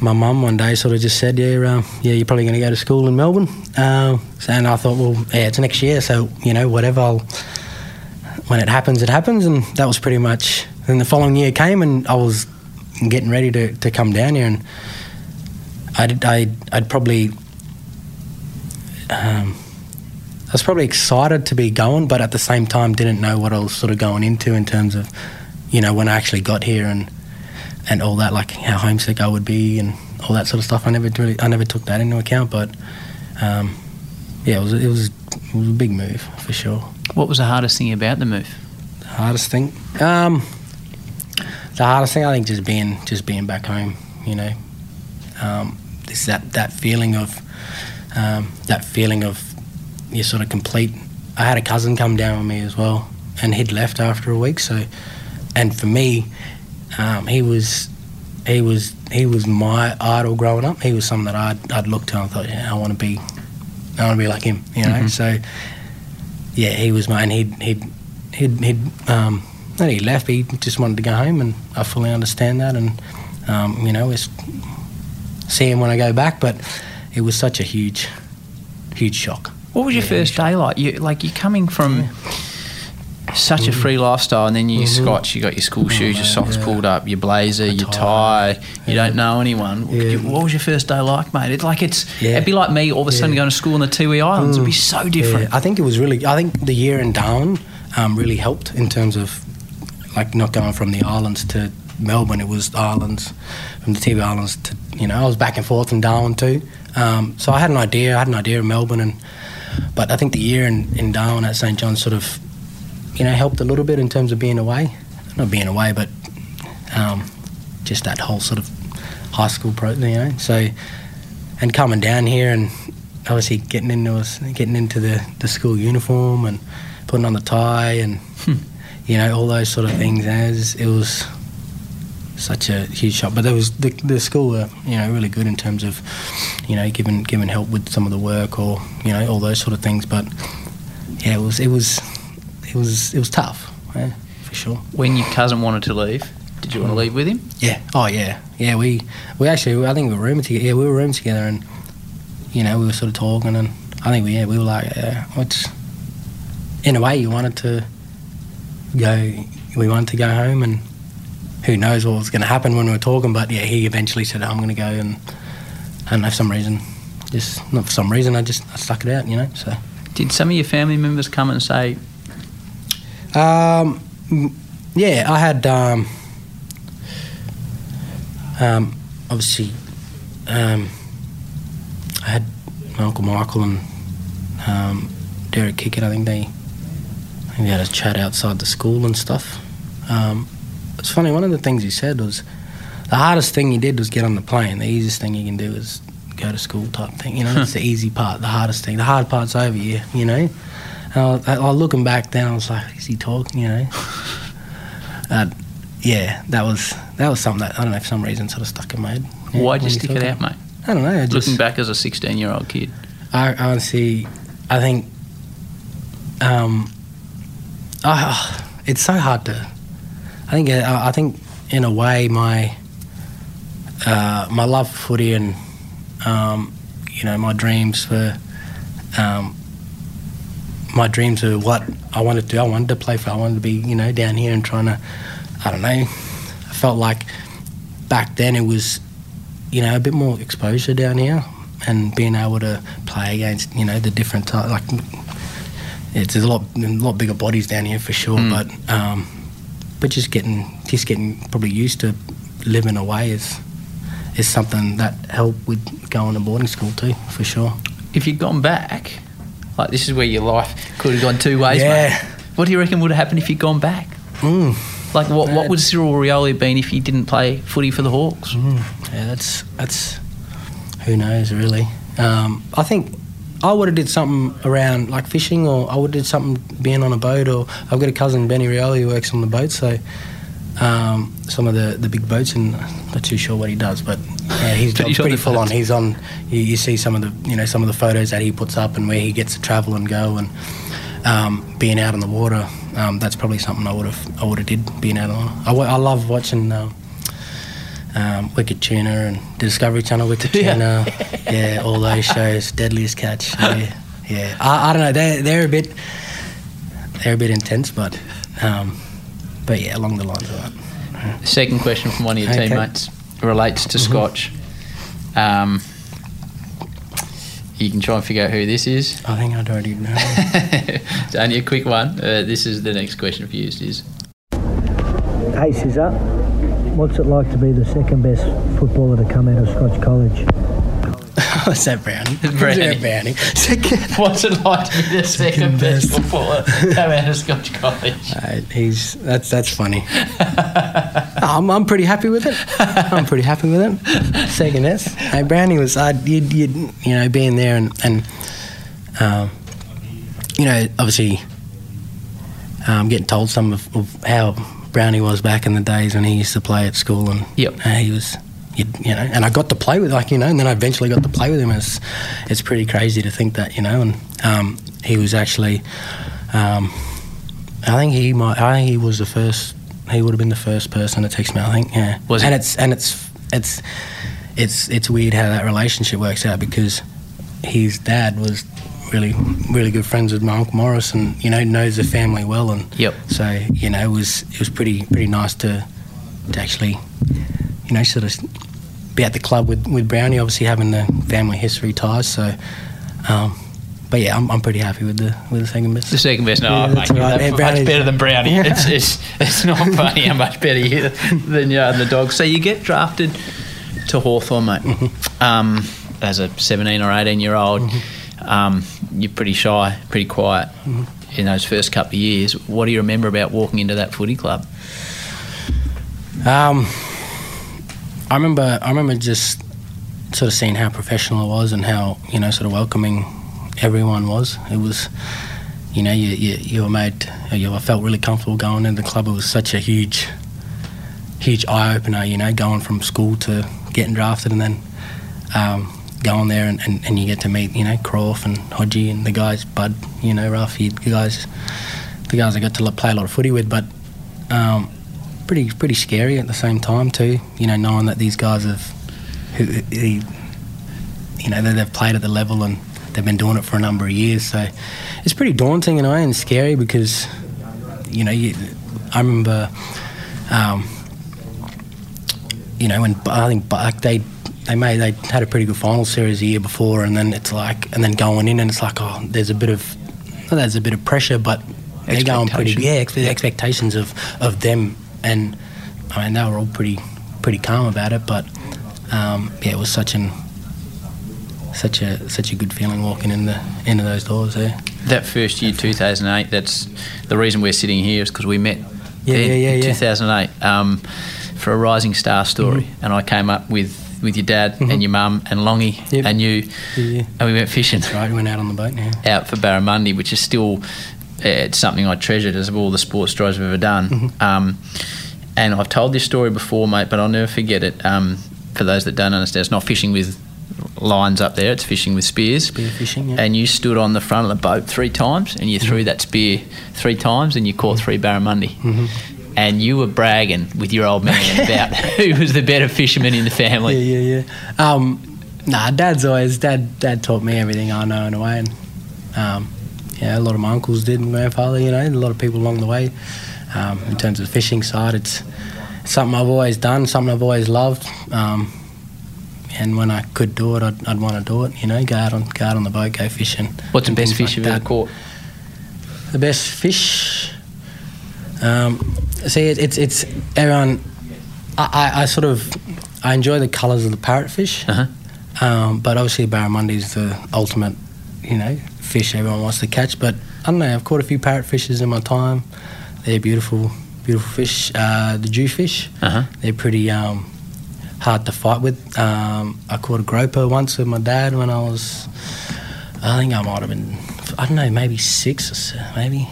my mum one day sort of just said, "Yeah, uh, yeah, you're probably going to go to school in Melbourne." Uh, and I thought, well, yeah, it's next year, so you know, whatever. I'll, when it happens, it happens, and that was pretty much. Then the following year came, and I was getting ready to, to come down here, and I'd I'd, I'd probably. Um, I was probably excited to be going, but at the same time, didn't know what I was sort of going into in terms of, you know, when I actually got here and and all that, like how homesick I would be and all that sort of stuff. I never really, I never took that into account, but um, yeah, it was, it was, it was a big move for sure. What was the hardest thing about the move? The hardest thing, um, the hardest thing I think just being, just being back home. You know, um, it's that that feeling of, um, that feeling of, you're sort of complete. I had a cousin come down with me as well, and he'd left after a week. So, and for me, um, he was he was he was my idol growing up. He was someone that I'd I'd look to and thought, yeah, I want to be, I want to be like him. You know, so yeah, he was mine. he'd he'd he'd, he'd um, he left. He just wanted to go home, and I fully understand that. And um, you know, it's see him when I go back, but it was such a huge, huge shock. What was your first day like? You like you're coming from such a free lifestyle, and then you Mhm. Scotch. You got your school shoes, your socks yeah. pulled up, your blazer, your tie. tie. You don't know anyone. What- Yeah. Was your first day like, mate? It's like it's. Yeah. It'd be like me all of a sudden Yeah. going to school in the Tiwi Islands. It'd be so different. Yeah, I think it was really. I think the year in Darwin um, really helped in terms of like not going from the islands to Melbourne. It was islands from the Tiwi Islands to you know I was back and forth in Darwin too. Um, so I had an idea. I had an idea in Melbourne, and but I think the year in, in Darwin at St John's sort of you know helped a little bit in terms of being away. Not being away, but um, just that whole sort of high school pro. You know, so and coming down here and obviously getting into us, getting into the, the school uniform and putting on the tie and you know all those sort of things. As it was such a huge shock, but there was the, the school were you know really good in terms of you know giving giving help with some of the work or you know all those sort of things. But yeah, it was it was it was it was tough yeah, for sure. When your cousin wanted to leave, did you want to mm. leave with him? Yeah. Oh yeah. Yeah. We we actually I think we were rooming together. Yeah, we were rooming together, and you know we were sort of talking, and I think we yeah we were like, yeah, what's in a way you wanted to go, we wanted to go home, and who knows what was going to happen when we were talking, but yeah, he eventually said I'm going to go, and I don't know for some reason, just not for some reason, I just I stuck it out, you know. So Did Did some of your family members come and say, Um, yeah, I had um, um, obviously um, I had my uncle Michael and um, Derek Kickett. I think they I think they had a chat outside the school and stuff. Um, it's funny. One of the things he said was the hardest thing he did was get on the plane. The easiest thing you can do is go to school type thing. You know, that's the easy part. The hardest thing. The hard part's over. You you know. And I, I, looking back then, I was like, "Is he talking?" You know. uh, yeah, that was that was something that I don't know for some reason sort of stuck in my head. Yeah, "Why'd you stick it out, mate?" I don't know. I just, Looking back as a 16 year old kid. I honestly, I think, um, ah, it's so hard to. I think uh, I think in a way my uh, my love for footy and um, you know my dreams for um, my dreams are what I wanted to do. I wanted to play for. I wanted to be you know down here and trying to. I don't know. I felt like back then it was you know a bit more exposure down here and being able to play against you know the different type like it's there's a lot a lot bigger bodies down here for sure Mm. but um, but just getting just getting probably used to living away is is something that helped with going to boarding school too for sure If you'd gone back, like this is where your life could have gone two ways, Yeah. mate. What do you reckon would have happened if you'd gone back? mm. Like, what, what would Cyril Rioli have been if he didn't play footy for the Hawks? yeah that's that's who knows really um, I think I would have did something around like fishing or I would have did something being on a boat or I've got a cousin Benny Rioli who works on the boat so um, some of the, the big boats and I'm not too sure what he does but yeah, he's he's pretty full on. he's on you, you see some of the you know some of the photos that he puts up and where he gets to travel and go and um, being out in the water. Um, that's probably something I would have I would have did being out on I, I love watching um, um, Wicked Tuna and the Discovery Channel Wicked Yeah. Tuna yeah all those shows Deadliest Catch yeah, yeah. I, I don't know they're, they're a bit they're a bit intense but um, but yeah along the lines of that Second question from one of your Okay. teammates relates to Mhm. Scotch. Um, you can try and figure out who this is. I think I'd already know it's only a quick one. Uh, this is the next question for you, is Hey, Scissor. What's it like to be the second best footballer to come out of Scotch College? what's that Brownie Brownie. What's that Brownie Second What's it like to be the second best footballer to come out of Scotch College? Uh, he's that's that's funny. I'm, I'm pretty happy with it. I'm pretty happy with it. Second S. Hey, Brownie was I you you you know being there and and um, you know obviously um, getting told some of, of how Brownie was back in the days when he used to play at school and Yep. uh, he was you, you know and I got to play with like you know and then I eventually got to play with him. It's it's pretty crazy to think that you know and um, he was actually. Um, I think he might. I think he was the first. He would have been the first person to text me. I think. Yeah. Was and he? it's and it's it's it's it's weird how that relationship works out because his dad was really really good friends with my uncle Maurice and you know knows the family well and Yep. so you know it was it was pretty pretty nice to to actually you know sort of be at the club with with Brownie obviously having the family history ties so. Um, but yeah, I'm, I'm pretty happy with the with the second best. The second best. No, Yeah, mate, that's right. that Yeah, much better than Brownie. Yeah. It's, it's, it's not funny how much better you than you are than the dog. So you get drafted to Hawthorn, mate. Mm-hmm. Um, as a 17 or 18 year old, Mm-hmm. Um, you're pretty shy, pretty quiet in those first couple of years. What do you remember about walking into that footy club? Um, I remember, I remember just sort of seeing how professional it was and how you know sort of welcoming everyone was. It was, you know, you you, you were made, you I felt really comfortable going into the club. It was such a huge, huge eye opener. You know, going from school to getting drafted and then um, going there and, and, and you get to meet you know Crawf and Hodgie and the guys, Bud, you know, Ruffy, the guys, the guys I got to play a lot of footy with, but. Um, pretty pretty scary at the same time too. You know, knowing that these guys have, who, you know, they've played at the level and they've been doing it for a number of years. So it's pretty daunting in a way and scary because, you know, you, I remember, um, you know, when I think like they they made they had a pretty good final series the year before, and then it's like, and then going in and it's like, oh, there's a bit of there's a bit of pressure, but they're going pretty. Yeah, ex- the expectations of, of them, and I mean they were all pretty pretty calm about it. But um, yeah, it was such an such a such a good feeling walking in the into those doors there. That first year, 2008, that's the reason we're sitting here is because we met Yeah, yeah, yeah, in yeah. 2008 um, for a Rising Star story. Mm-hmm. And I came up with, with your dad and your mum and Longy Yep. and you, Yeah, and we went fishing Right, we went out on the boat now. out for Barramundi, which is still uh, it's something I treasured as of all the sports drives I've ever done. Mm-hmm. Um, and I've told this story before, mate, but I'll never forget it. Um, for those that don't understand, it's not fishing with lines up there; it's fishing with spears. Spear fishing, yeah. And you stood on the front of the boat three times, and you Mm-hmm. threw that spear three times, and you caught three barramundi. Mm-hmm. And you were bragging with your old man about who was the better fisherman in the family. Yeah, yeah, yeah. Um, nah, Dad's always dad. Dad taught me everything I know in a way, and um, yeah, a lot of my uncles did, and grandfather. You know, a lot of people along the way. Um, in terms of the fishing side, it's something I've always done, something I've always loved. Um, and when I could do it, I'd, I'd want to do it. You know, go out on go out on the boat, go fishing. What's the best fish like you've ever caught? The best fish. Um, see, it, it's it's everyone. I, I, I sort of I enjoy the colours of the parrotfish, Uh-huh. um, but obviously barramundi is the ultimate, you know, fish everyone wants to catch. But I don't know. I've caught a few parrotfishes in my time. They're beautiful, beautiful fish. Uh, the jewfish, Uh-huh. they're pretty um, hard to fight with. Um, I caught a groper once with my dad when I was, I think I might have been, I don't know, maybe six or so, maybe.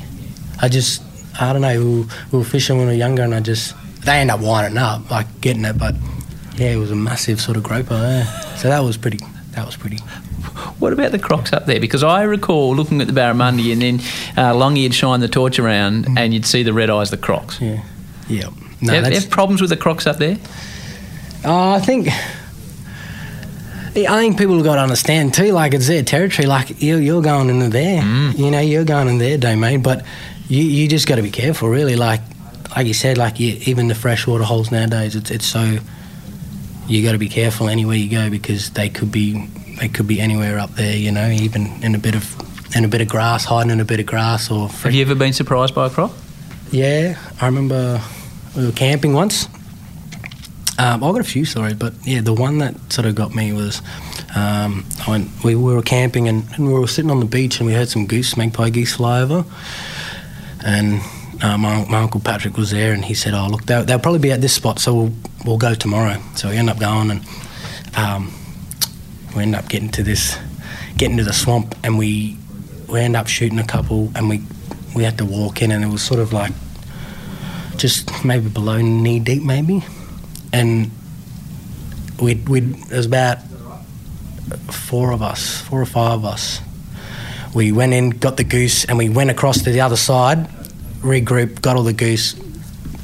I just, I don't know, we were, we were fishing when we were younger and I just, they end up winding up, like getting it, but yeah, it was a massive sort of groper. Yeah. So that was pretty, that was pretty. What about the crocs up there? Because I recall looking at the barramundi and then uh, Longy would shine the torch around mm. and you'd see the red eyes, of the crocs. Yeah. Yeah. No, have, have problems with the crocs up there? Oh, I think. I think people have got to understand too. Like it's their territory. Like you, you're going into there. Mm. You know, you're going in their domain. But you, you just got to be careful, really. Like, like you said, like you, even the freshwater holes nowadays, it's it's so. You got to be careful anywhere you go because they could be they could be anywhere up there. You know, even in a bit of in a bit of grass, hiding in a bit of grass or. Have you ever been surprised by a croc? Yeah, I remember we were camping once. Um, I've got a few stories, but yeah, the one that sort of got me was um, I went, we were camping and, and we were sitting on the beach and we heard some goose, magpie geese fly over. And uh, my, my uncle Patrick was there and he said, "Oh, look, they'll, they'll probably be at this spot, so we'll we'll go tomorrow." So we end up going and um, we end up getting to this, getting to the swamp, and we we end up shooting a couple, and we we had to walk in, and it was sort of like just maybe below knee deep, maybe, and we we was about four of us, four or five of us. We went in, got the goose, and we went across to the other side, regrouped, got all the goose.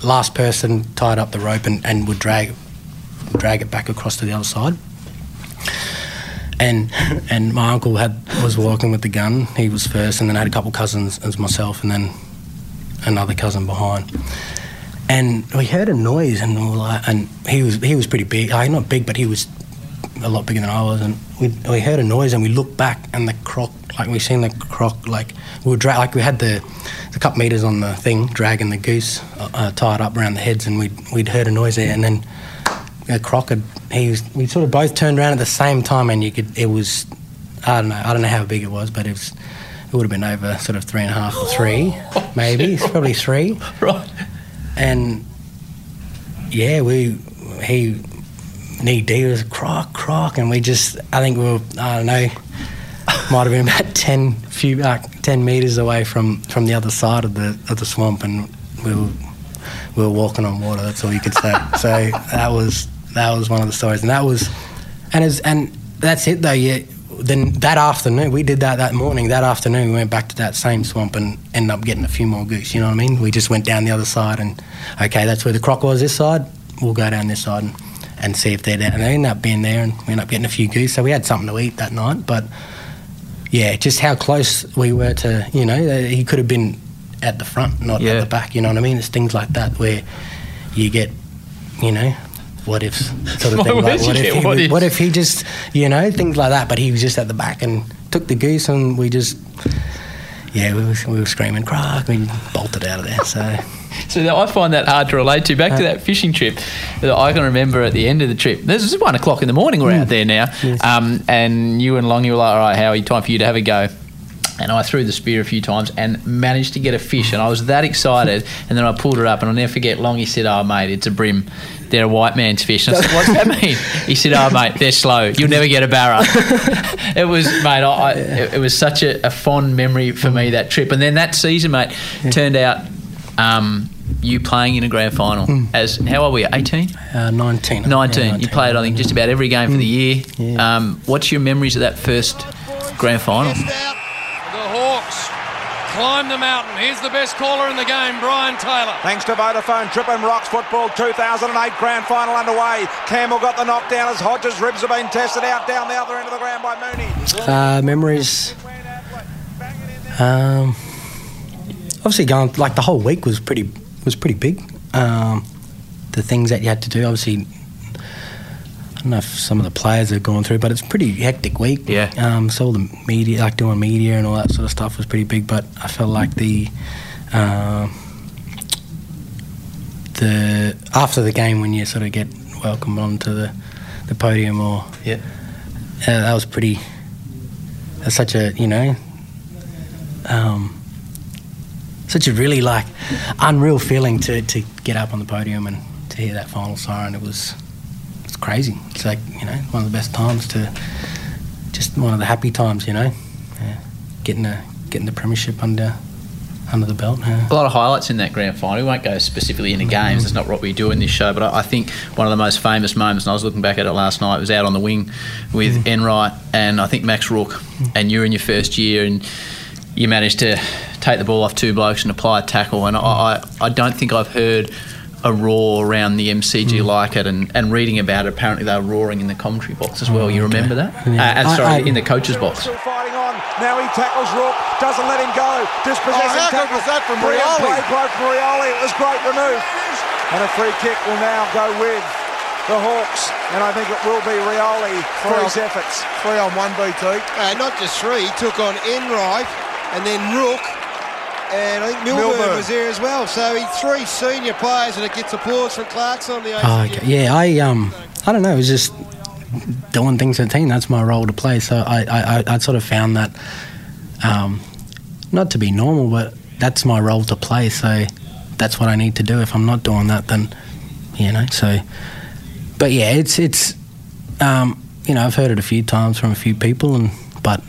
Last person tied up the rope and, and would drag drag it back across to the other side. And and my uncle had was walking with the gun. He was first, and then I had a couple cousins as myself, and then another cousin behind. And we heard a noise, and we like, and he was he was pretty big. Uh, not big, but he was a lot bigger than I was. And we we heard a noise, and we looked back, and the croc, like we seen the croc, like we were dra- like we had the the couple meters on the thing, dragging the goose uh, uh, tied up around the heads, and we'd we'd heard a noise there, and then a croc had he was we sort of both turned around at the same time, and you could it was I don't know I don't know how big it was, but it was it would have been over sort of three and a half or three, maybe it's probably three Right. and yeah, we he knee deep was croc croc, and we just I think we were I don't know might have been about ten few like ten meters away from from the other side of the of the swamp, and we were we were walking on water. That's all you could say. so that was that was one of the stories, and that was and as and that's it though. Yeah. Then that afternoon, we did that that morning. That afternoon, we went back to that same swamp and ended up getting a few more goose. You know what I mean? We just went down the other side, and okay, that's where the croc was. This side, we'll go down this side and, and see if they're there. And they ended up being there, and we ended up getting a few goose. So we had something to eat that night. But yeah, just how close we were to, you know, he could have been at the front, not Yeah. at the back. You know what I mean? It's things like that where you get, you know, what ifs sort of thing. Like, what, if he, what ifs? what if he just, you know, things like that. But he was just at the back and took the goose, and we just, yeah, we were, we were screaming, crack, we bolted out of there. So, So that- I find that hard to relate to. Back to uh, that fishing trip that I can remember at the end of the trip. This is one o'clock in the morning. We're out mm. there now, um, and you and Longy were like, "All right, Howie, time for you to have a go." And I threw the spear a few times and managed to get a fish, and I was that excited. And then I pulled her up, and I'll never forget. Longy said, "Oh, mate, it's a brim. They're a white man's fish." And I said, "What's that mean?" He said, "Oh, mate, they're slow. You'll never get a barra." it was, mate. I, I, it, it was such a, a fond memory for me mm. that trip. And then that season, mate, turned out um, you playing in a grand final as how old were you? Eighteen. uh, 19. 19. Yeah, You played, I think, just about every game for the year. Um, what's your memories of that first grand final? The Hawks climb the mountain. Here's the best caller in the game, Brian Taylor. Thanks to Vodafone, Trippin Rocks Football 2008 Grand Final underway. Campbell got the knockdown as Hodges' ribs have been tested out down the other end of the ground by Mooney. Uh, memories. Um, obviously, going like the whole week was pretty was pretty big. Um, the things that you had to do, obviously, I don't know if some of the players have gone through, but it's a pretty hectic week. Yeah. Um, so all the media, like doing media and all that sort of stuff, was pretty big. But I felt like the um, the after the game when you sort of get welcomed onto the the podium or Yeah. uh, that was pretty. That's such a you know, um, such a really like unreal feeling to to get up on the podium and to hear that final siren. It was it's crazy. It's like you know one of the best times to just one of the happy times. You know, yeah. getting a getting the premiership under under the belt. Yeah. A lot of highlights in that grand final. We won't go specifically into games. That's not what we do in this show. But I, I think one of the most famous moments, and I was looking back at it last night, was out on the wing with mm. Enright and I think Max Rooke. Mm. And you're in your first year and you managed to take the ball off two blokes and apply a tackle. And I, I, I don't think I've heard a roar around the MCG like it. And, and reading about it, apparently they were roaring in the commentary box as well. You remember that? Yeah. Uh, sorry, I- I- in the coaches box. Still fighting on. Now he tackles Rooke, doesn't let him go. Dispossessing Oh, how good tackle. was that from Rioli? play broke from Rioli. It was great remove. And a free kick will now go with the Hawks. And I think it will be Rioli for his efforts. Three on one BT. Uh, not just three. He took on Enright and then Rooke. And I think Milburn, Milburn. was there as well. So he three senior players, and it gets applause from Clarkson on the Oh, ACG. okay. Yeah, I um, I don't know. It was just doing things for the team. That's my role to play. So I, I, I, I sort of found that, um, not to be normal, but that's my role to play. So that's what I need to do. If I'm not doing that, then you know. So, but yeah, it's it's, um, you know, I've heard it a few times from a few people, and but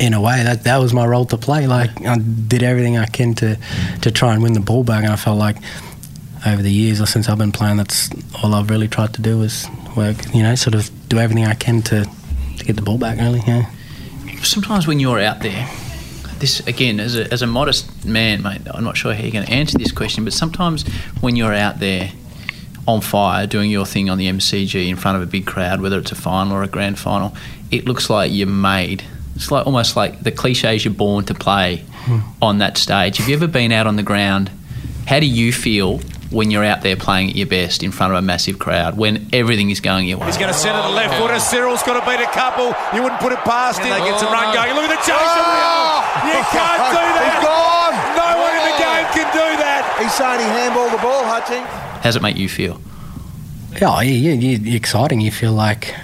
in a way that that was my role to play. Like I did everything I can to to try and win the ball back, and I felt like over the years or since I've been playing, that's all I've really tried to do is work. You know, sort of do everything I can to to get the ball back. Really, yeah. sometimes when you're out there, this again, as a, as a modest man, mate, I'm not sure how you're going to answer this question, but sometimes when you're out there on fire doing your thing on the MCG in front of a big crowd, whether it's a final or a grand final, it looks like you're made. It's like almost like the cliches you're born to play on that stage. Have you ever been out on the ground? How do you feel when you're out there playing at your best in front of a massive crowd when everything is going your way? He's going to send it to left footer. Cyril's got to beat a couple. You wouldn't put it past him. They get some run going. Look at the chase. Oh! You can't do that. He's gone. No one in the game can do that. He's saying he handballed the ball, Hutching. How does it make you feel? Yeah, yeah, yeah, yeah, exciting. You feel like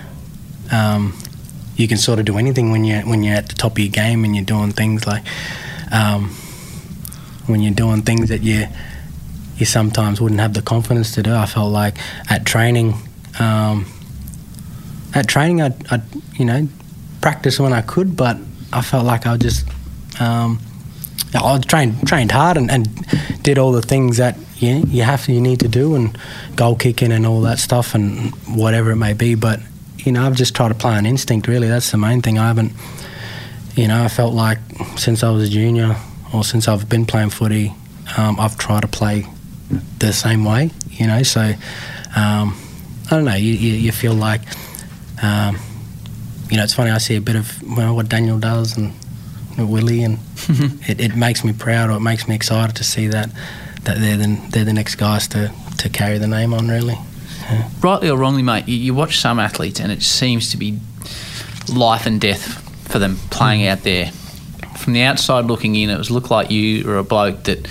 um, you can sort of do anything when you when you're at the top of your game and you're doing things like um, when you're doing things that you you sometimes wouldn't have the confidence to do. I felt like at training, um, at training, I, I you know practice when I could, but I felt like I just um, I trained trained hard and, and did all the things that you you have you need to do and goal kicking and all that stuff and whatever it may be. But you know, I've just tried to play on instinct. Really, that's the main thing. I haven't, you know, I felt like since I was a junior or since I've been playing footy, um, I've tried to play the same way. You know, so um, I don't know. You, you, you feel like. Um, you know, it's funny. I see a bit of well, what Daniel does and Willie, and it, it makes me proud or it makes me excited to see that that they're the, they're the next guys to, to carry the name on. Really, rightly or wrongly, mate, you, you watch some athletes and it seems to be life and death for them playing out there from the outside looking in, it was looked like you were a bloke that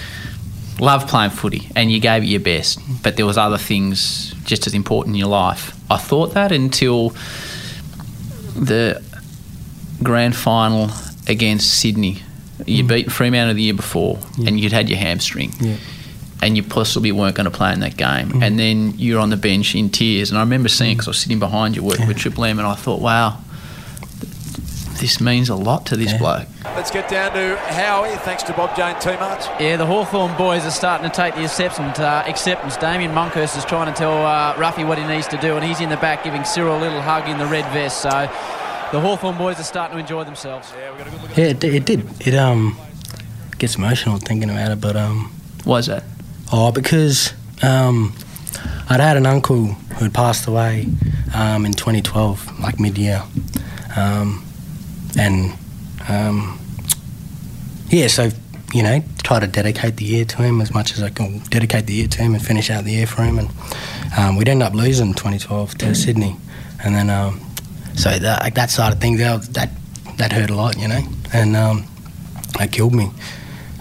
loved playing footy and you gave it your best, but there was other things just as important in your life. I thought that until the grand final against Sydney. You Mm. beat Fremantle the year before, and you'd had your hamstring, Yeah. And you possibly weren't going to play in that game. Mm. And then you're on the bench in tears, and I remember seeing because I was sitting behind you working with Triple M, and I thought, wow, this means a lot to this bloke. Let's get down to Howie, thanks to Bob Jane T-Marts. Yeah, the Hawthorn boys are starting to take the acceptance. Uh, acceptance. Damian Monkhorst is trying to tell uh, Ruffy what he needs to do, and he's in the back giving Cyril a little hug in the red vest. So the Hawthorn boys are starting to enjoy themselves. Yeah, it, did- it did. It um gets emotional thinking about it, but um. Why is that? Oh, because um, I'd had an uncle who had passed away um, in 2012, like mid-year, um, and um, yeah, so you know, try to dedicate the year to him as much as I can. Dedicate the year to him and finish out the year for him, and um, we'd end up losing 2012 to Sydney, and then um, so that like that side of things that that that hurt a lot, you know, and um, that killed me.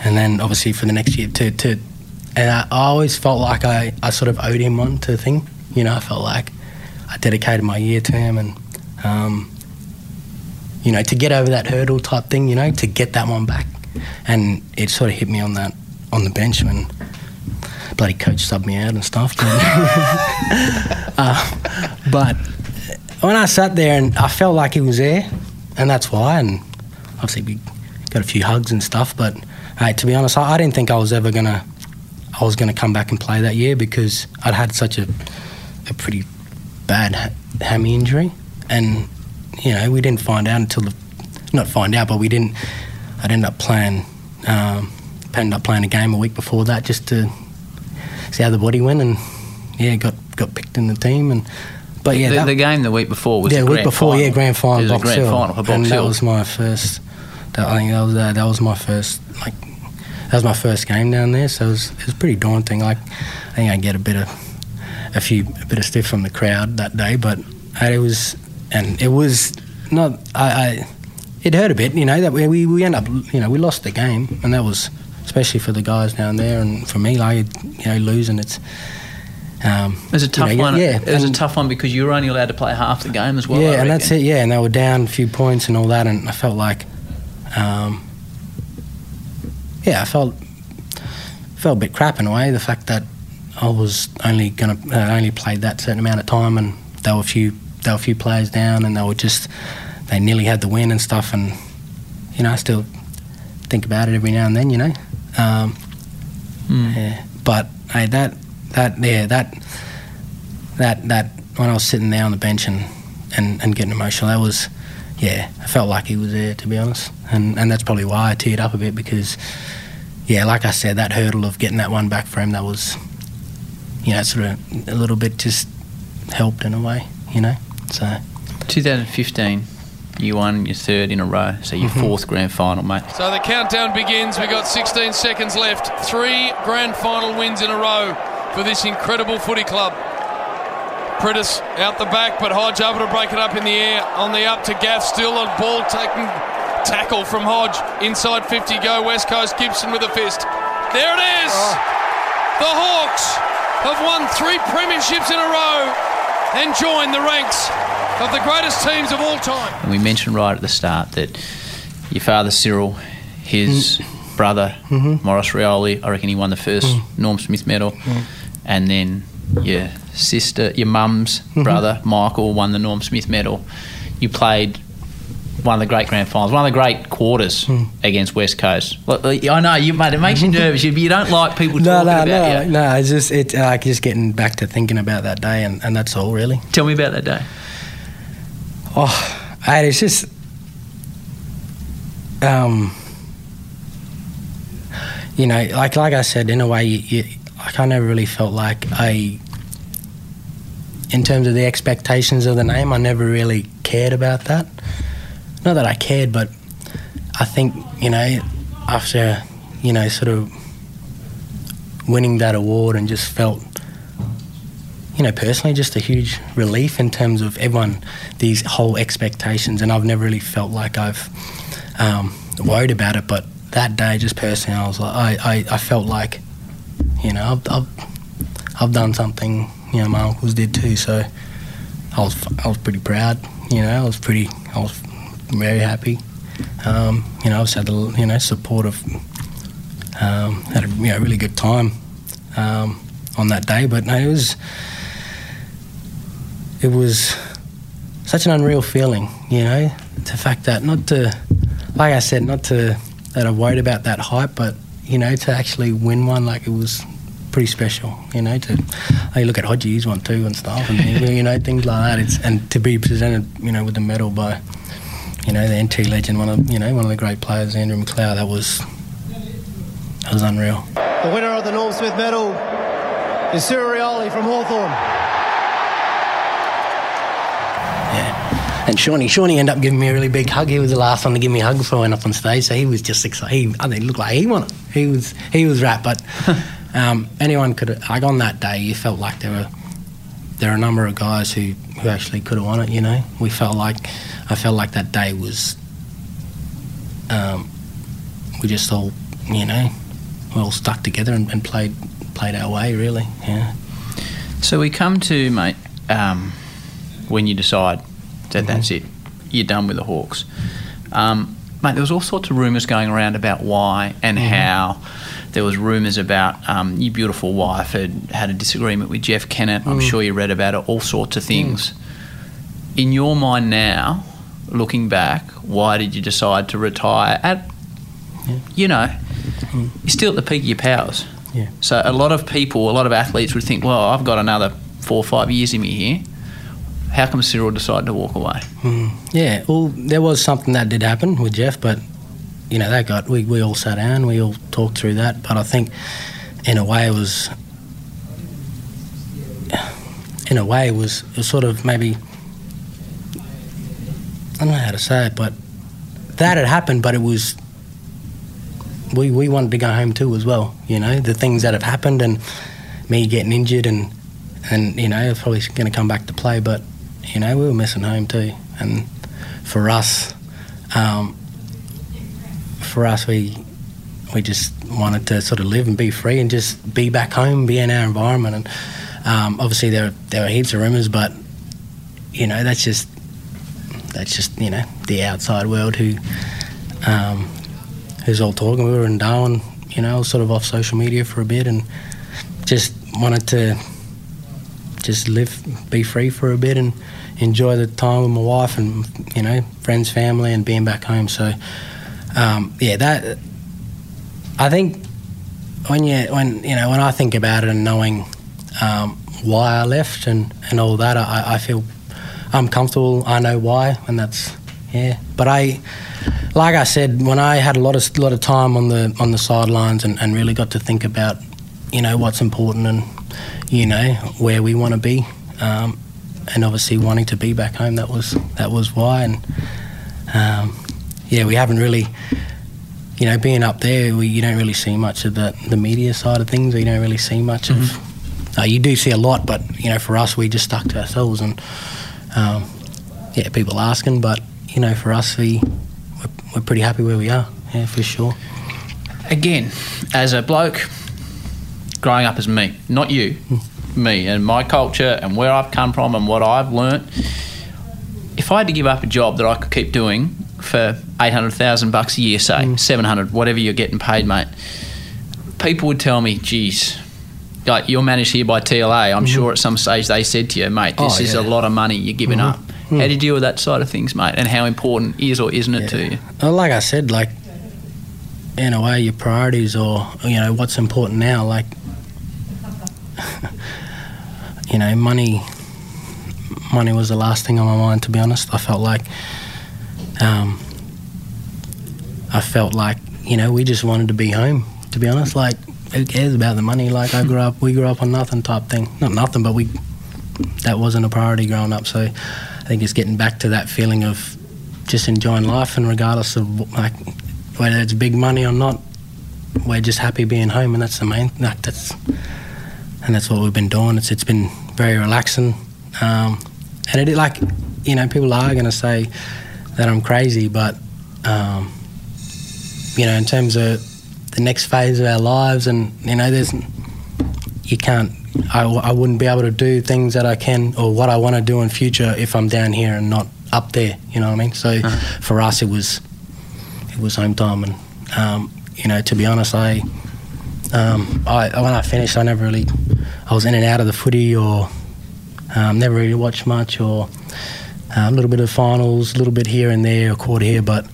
And then obviously for the next year to to and I, always felt like I, I sort of owed him one to the thing. You know, I felt like I dedicated my year to him and um, you know, to get over that hurdle type thing, you know, to get that one back. And it sort of hit me on that on the bench when bloody coach subbed me out and stuff. uh, but when I sat there and I felt like he was there, and that's why. And obviously we got a few hugs and stuff. But hey, to be honest, I, I didn't think I was ever gonna I was gonna come back and play that year because I'd had such a a pretty bad ha- hammy injury, and you know we didn't find out until the not find out, but we didn't. I'd end up playing. Um, ended up playing a game a week before that just to see how the body went, and yeah, got got picked in the team, and but yeah, the, that, the game the week before was yeah, the week before, final. yeah, grand final, It was a Box grand final and that was my first. That, I think that was uh, that was my first like that was my first game down there, so it was, it was pretty daunting. Like I think I get a bit of a few a bit of stiff from the crowd that day, but it was and it was not I. I it hurt a bit, you know. That we we we end up, you know, we lost the game, and that was especially for the guys down there, and for me, like you know, losing it's. Um, It was a tough you know, one. Yeah, it was a tough one because you were only allowed to play half the game as well. yeah, and that's it. Yeah, and they were down a few points and all that, and I felt like, um, yeah, I felt felt a bit crap in a way. The fact that I was only gonna uh, only played that certain amount of time, and there were a few there were a few players down, and they were just they nearly had the win and stuff, and you know I still think about it every now and then, you know. Um, Yeah, but hey, that that yeah that that that when I was sitting there on the bench and, and, and getting emotional, that was yeah, I felt like he was there to be honest, and and that's probably why I teared up a bit because yeah, like I said, that hurdle of getting that one back for him, that was you know sort of a little bit just helped in a way, you know. So 2015, you won your third in a row, so your Mhm. fourth grand final, mate. So the countdown begins. We've got 16 seconds left. Three grand final wins in a row for this incredible footy club. Prentice out the back, but Hodge able to break it up in the air. On the up to Gaff, still a ball taking tackle from Hodge. Inside 50 go, West Coast. Gibson with a fist. There it is! The Hawks have won three premierships in a row and joined the ranks of the greatest teams of all time. And we mentioned right at the start that your father Cyril, his brother Mhm. Maurice Rioli, I reckon he won the first Mm. Norm Smith medal, Mm. and then your sister, your mum's Mhm. brother Michael won the Norm Smith medal. You played one of the great grand finals, one of the great quarters Mm. against West Coast. Look, I know you, mate. It makes you nervous. You, you don't like people no, talking no, about no, you. no. no, It's just it like just getting back to thinking about that day, and, and that's all really. Tell me about that day. Oh, it's just, um, you know, like like I said, in a way, you, you, like I never really felt like I, in terms of the expectations of the name, I never really cared about that. Not that I cared, but I think you know, after you know, sort of winning that award and just felt you know, personally, just a huge relief in terms of everyone, these whole expectations, and I've never really felt like I've, um, worried about it. But that day, just personally, I was like, I, I, I felt like, you know, I've, I've, I've done something, you know, my uncles did too. So I was, I was pretty proud. You know, I was pretty, I was very happy. Um, you know, I was had the, you know, support of, um, had a you know, really good time um, on that day. But no, it was, it was such an unreal feeling. You know, the fact that not to, like I said, not to that I worried about that hype, but you know, to actually win one, like it was pretty special. You know, to you look at Hodges one too and stuff, and you know things like that. It's and to be presented, you know, with the medal by, you know, the NT legend, one of you know one of the great players, Andrew McLeod. That was that was unreal. The winner of the Norm Smith medal is Cyril Rioli from Hawthorn. Yeah, and Shawnee, Shawnee ended up giving me a really big hug. He was the last one to give me a hug before I went up on stage, so he was just excited. He, I think, looked like he won it. He was, he was rapt. But um, anyone could, like on that day, you felt like there were, there were a number of guys who, who actually could have won it. You know, we felt like, I felt like that day was, um, we just all, you know, we all stuck together and, and played, played our way. Really, yeah. So we come to mate um, when you decide that that's it, you're done with the Hawks. Um, mate, there was all sorts of rumours going around about why and how. There was rumours about um, your beautiful wife had had a disagreement with Jeff Kennett. I'm Mm. sure you read about it. All sorts of things. In your mind now, looking back, why did you decide to retire at? You know, you're still at the peak of your powers. Yeah. So a lot of people, a lot of athletes would think, well, I've got another four or five years in me here. How come Cyril decided to walk away? Mm. Yeah, well, there was something that did happen with Jeff, but you know that got we, we all sat down, we all talked through that. But I think, in a way, it was in a way it was, it was sort of maybe I don't know how to say it, but that had happened, but it was we we wanted to go home too as well. You know the things that have happened and me getting injured and and you know I was probably going to come back to play, but you know we were missing home too. And for us, um, for us we we just wanted to sort of live and be free and just be back home, be in our environment. And um, obviously there there were heaps of rumours, but you know that's just that's just you know the outside world who um, who's all talking. We were in Darwin, you know, sort of off social media for a bit, and just wanted to just live, be free for a bit, and enjoy the time with my wife and you know friends, family, and being back home. So um, yeah, that I think when you when you know when I think about it and knowing um, why I left and and all that, I, I feel I'm comfortable. I know why, and that's yeah. But I, like I said, when I had a lot of lot of time on the on the sidelines and, and really got to think about, you know, what's important and you know where we want to be, um, and obviously wanting to be back home. That was that was why, and um, yeah, we haven't really. You know, being up there, we, you don't really see much of the, the media side of things. You don't really see much of. Uh, you do see a lot, but you know, for us, we just stuck to ourselves, and um, yeah, people asking, but you know, for us, we we're, we're pretty happy where we are. Yeah, for sure. Again, as a bloke growing up as me, not you, me, and my culture and where I've come from and what I've learnt. If I had to give up a job that I could keep doing for eight hundred thousand bucks a year, say seven hundred, whatever you're getting paid, mate, people would tell me, "Geez, like you're managed here by TLA." I'm Mhm. sure at some stage they said to you, "Mate, this Oh, is yeah. a lot of money you're giving Mhm. up." How do you deal with that side of things, mate? And how important is or isn't it to you? Well, like I said, like in a way, your priorities or you know what's important now, like you know, money. Money was the last thing on my mind. To be honest, I felt like, um, I felt like you know we just wanted to be home. To be honest, like who cares about the money? Like I grew up, we grew up on nothing type thing. Not nothing, but we that wasn't a priority growing up. So I think it's getting back to that feeling of just enjoying life, and regardless of like whether it's big money or not, we're just happy being home, and that's the main. Like that's and that's what we've been doing. It's it's been very relaxing, um, and it like you know people are going to say that I'm crazy, but um, you know, in terms of the next phase of our lives, and you know, there's you can't. I, I wouldn't be able to do things that I can or what I want to do in future if I'm down here and not up there. You know what I mean? So for us, it was it was home time, and um, you know, to be honest, I, um, I when I finished, I never really, I was in and out of the footy, or um, never really watched much, or a little bit of finals, a little bit here and there, a quarter here, but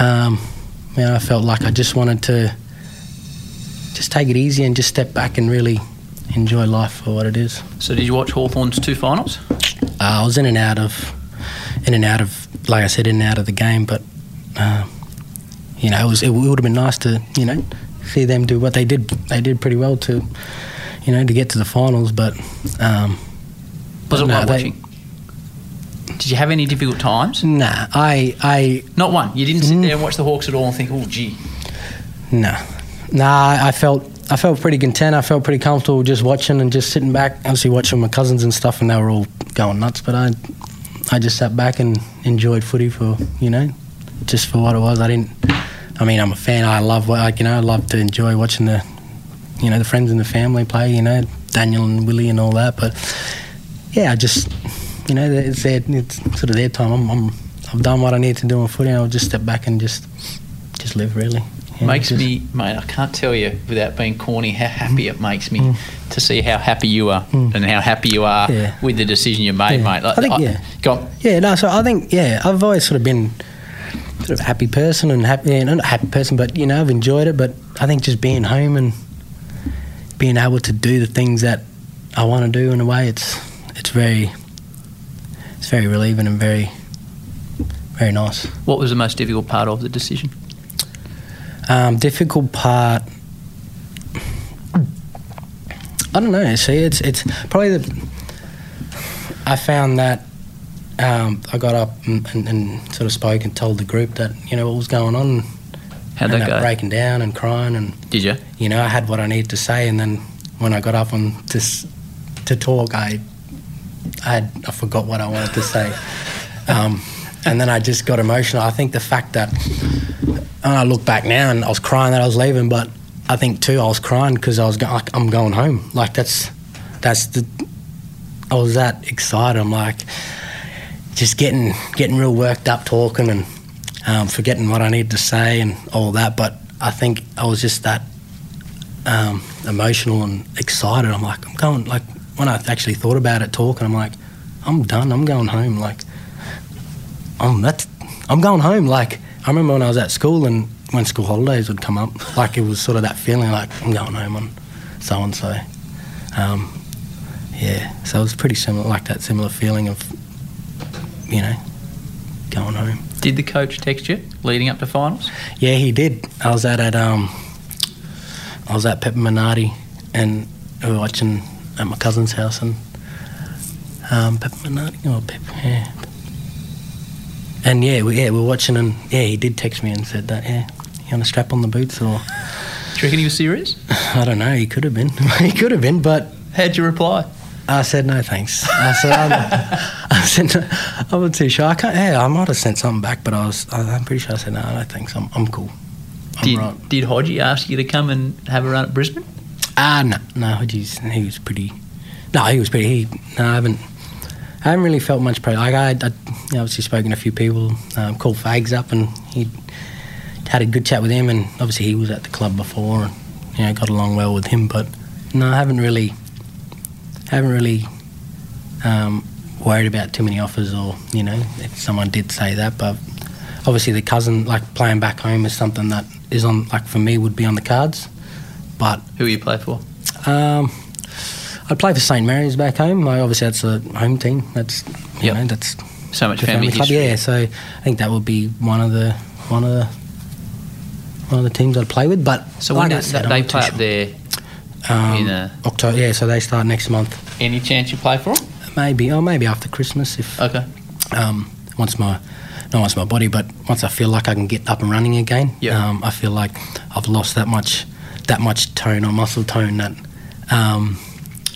um, know, I felt like I just wanted to just take it easy and just step back and really enjoy life for what it is. So did you watch Hawthorn's two finals? Uh, I was in and out of, in and out of, like I said, in and out of the game. But uh, you know, it was it would have been nice to you know see them do what they did. They did pretty well to, you know, to get to the finals. But um, Was it no, they- watching? Did you have any difficult times? Nah, I I Not one. You didn't sit mm. there and watch the Hawks at all and think, oh, gee. No, nah. I felt I felt pretty content. I felt pretty comfortable just watching and just sitting back. Obviously, watching my cousins and stuff, and they were all going nuts. But I I just sat back and enjoyed footy for you know just for what it was. I didn't. I mean, I'm a fan. I love what like you know. I love to enjoy watching the you know the friends and the family play. You know, Daniel and Willie and all that. But yeah, I just you know it's their it's sort of their time. I'm, I'm I've done what I need to do on footy. and I'll just step back and just just live really. Yeah, makes just- me, mate, I can't tell you without being corny how happy it makes me Mm. to see how happy you are Mm. and how happy you are Yeah. with the decision you made, Yeah. mate. Like, I think, yeah. Go. Yeah, no, so I think, yeah, I've always sort of been sort of a happy person and happy, yeah, not a happy person, but, you know, I've enjoyed it. But I think just being home and being able to do the things that I want to do in a way, it's, it's very, it's very relieving and very, very nice. What was the most difficult part of the decision? Um, difficult part. I don't know. See, it's it's probably the. I found that um, I got up and, and, and sort of spoke and told the group that you know what was going on. How'd and that go? Breaking down and crying and Did you? you know I had what I needed to say and then when I got up and to to talk I I had I forgot what I wanted to say. Um, and then I just got emotional. I think the fact that and I look back now and I was crying that I was leaving, but I think too I was crying because I was like I'm going home. Like that's that's the I was that excited. I'm like just getting getting real worked up talking and um, forgetting what I needed to say and all that. But I think I was just that um, emotional and excited. I'm like I'm going like when I actually thought about it talking, I'm like I'm done. I'm going home. Like I'm that's I'm going home. Like I remember when I was at school and when school holidays would come up, like it was sort of that feeling like I'm going home on so and so. Um, yeah, so it was pretty similar, like that similar feeling of you know going home. Did the coach text you leading up to finals? Yeah, he did. I was at at um, I was at Pepper Minardi, and we were watching at my cousin's house, and um, Pepper Minardi or Pepper, yeah. And yeah, we, yeah, we were watching, and yeah, he did text me and said that, yeah, you want to strap on the boots or? Do you reckon he was serious? I don't know. He could have been. he could have been, but how'd you reply? I said no, thanks. I said I'm, I said no, I'm not too sure. I can't. Yeah, I might have sent something back, but I was. I- I'm pretty sure I said no, no, thanks. I'm, I'm cool. I'm Did, right. did Hodgie ask you to come and have a run at Brisbane? Ah, no, no. He's, he was pretty. No, he was pretty. He. No, I haven't. I haven't really felt much pressure. Like I, I obviously spoken to a few people. Um, called Fags up, and he had a good chat with him. And obviously he was at the club before, and you know got along well with him. But no, I haven't really. Haven't really um, worried about too many offers, or you know, if someone did say that. But obviously the cousin, like playing back home, is something that is on. Like for me, would be on the cards. But Who you play for? um, I play for St Mary's back home. Like, obviously, that's a home team. That's you Yep. know that's So much the family club. history. Yeah, so I think that would be one of the one of the one of the teams I'd play with. But So like when I said, they I'm play up sure. there? Um, in a- October. Yeah, so they start next month. Any chance you play for them? Maybe, or maybe after Christmas if Okay. um, once my not once my body, but once I feel like I can get up and running again. Yeah. Um, I feel like I've lost that much that much tone or muscle tone that um,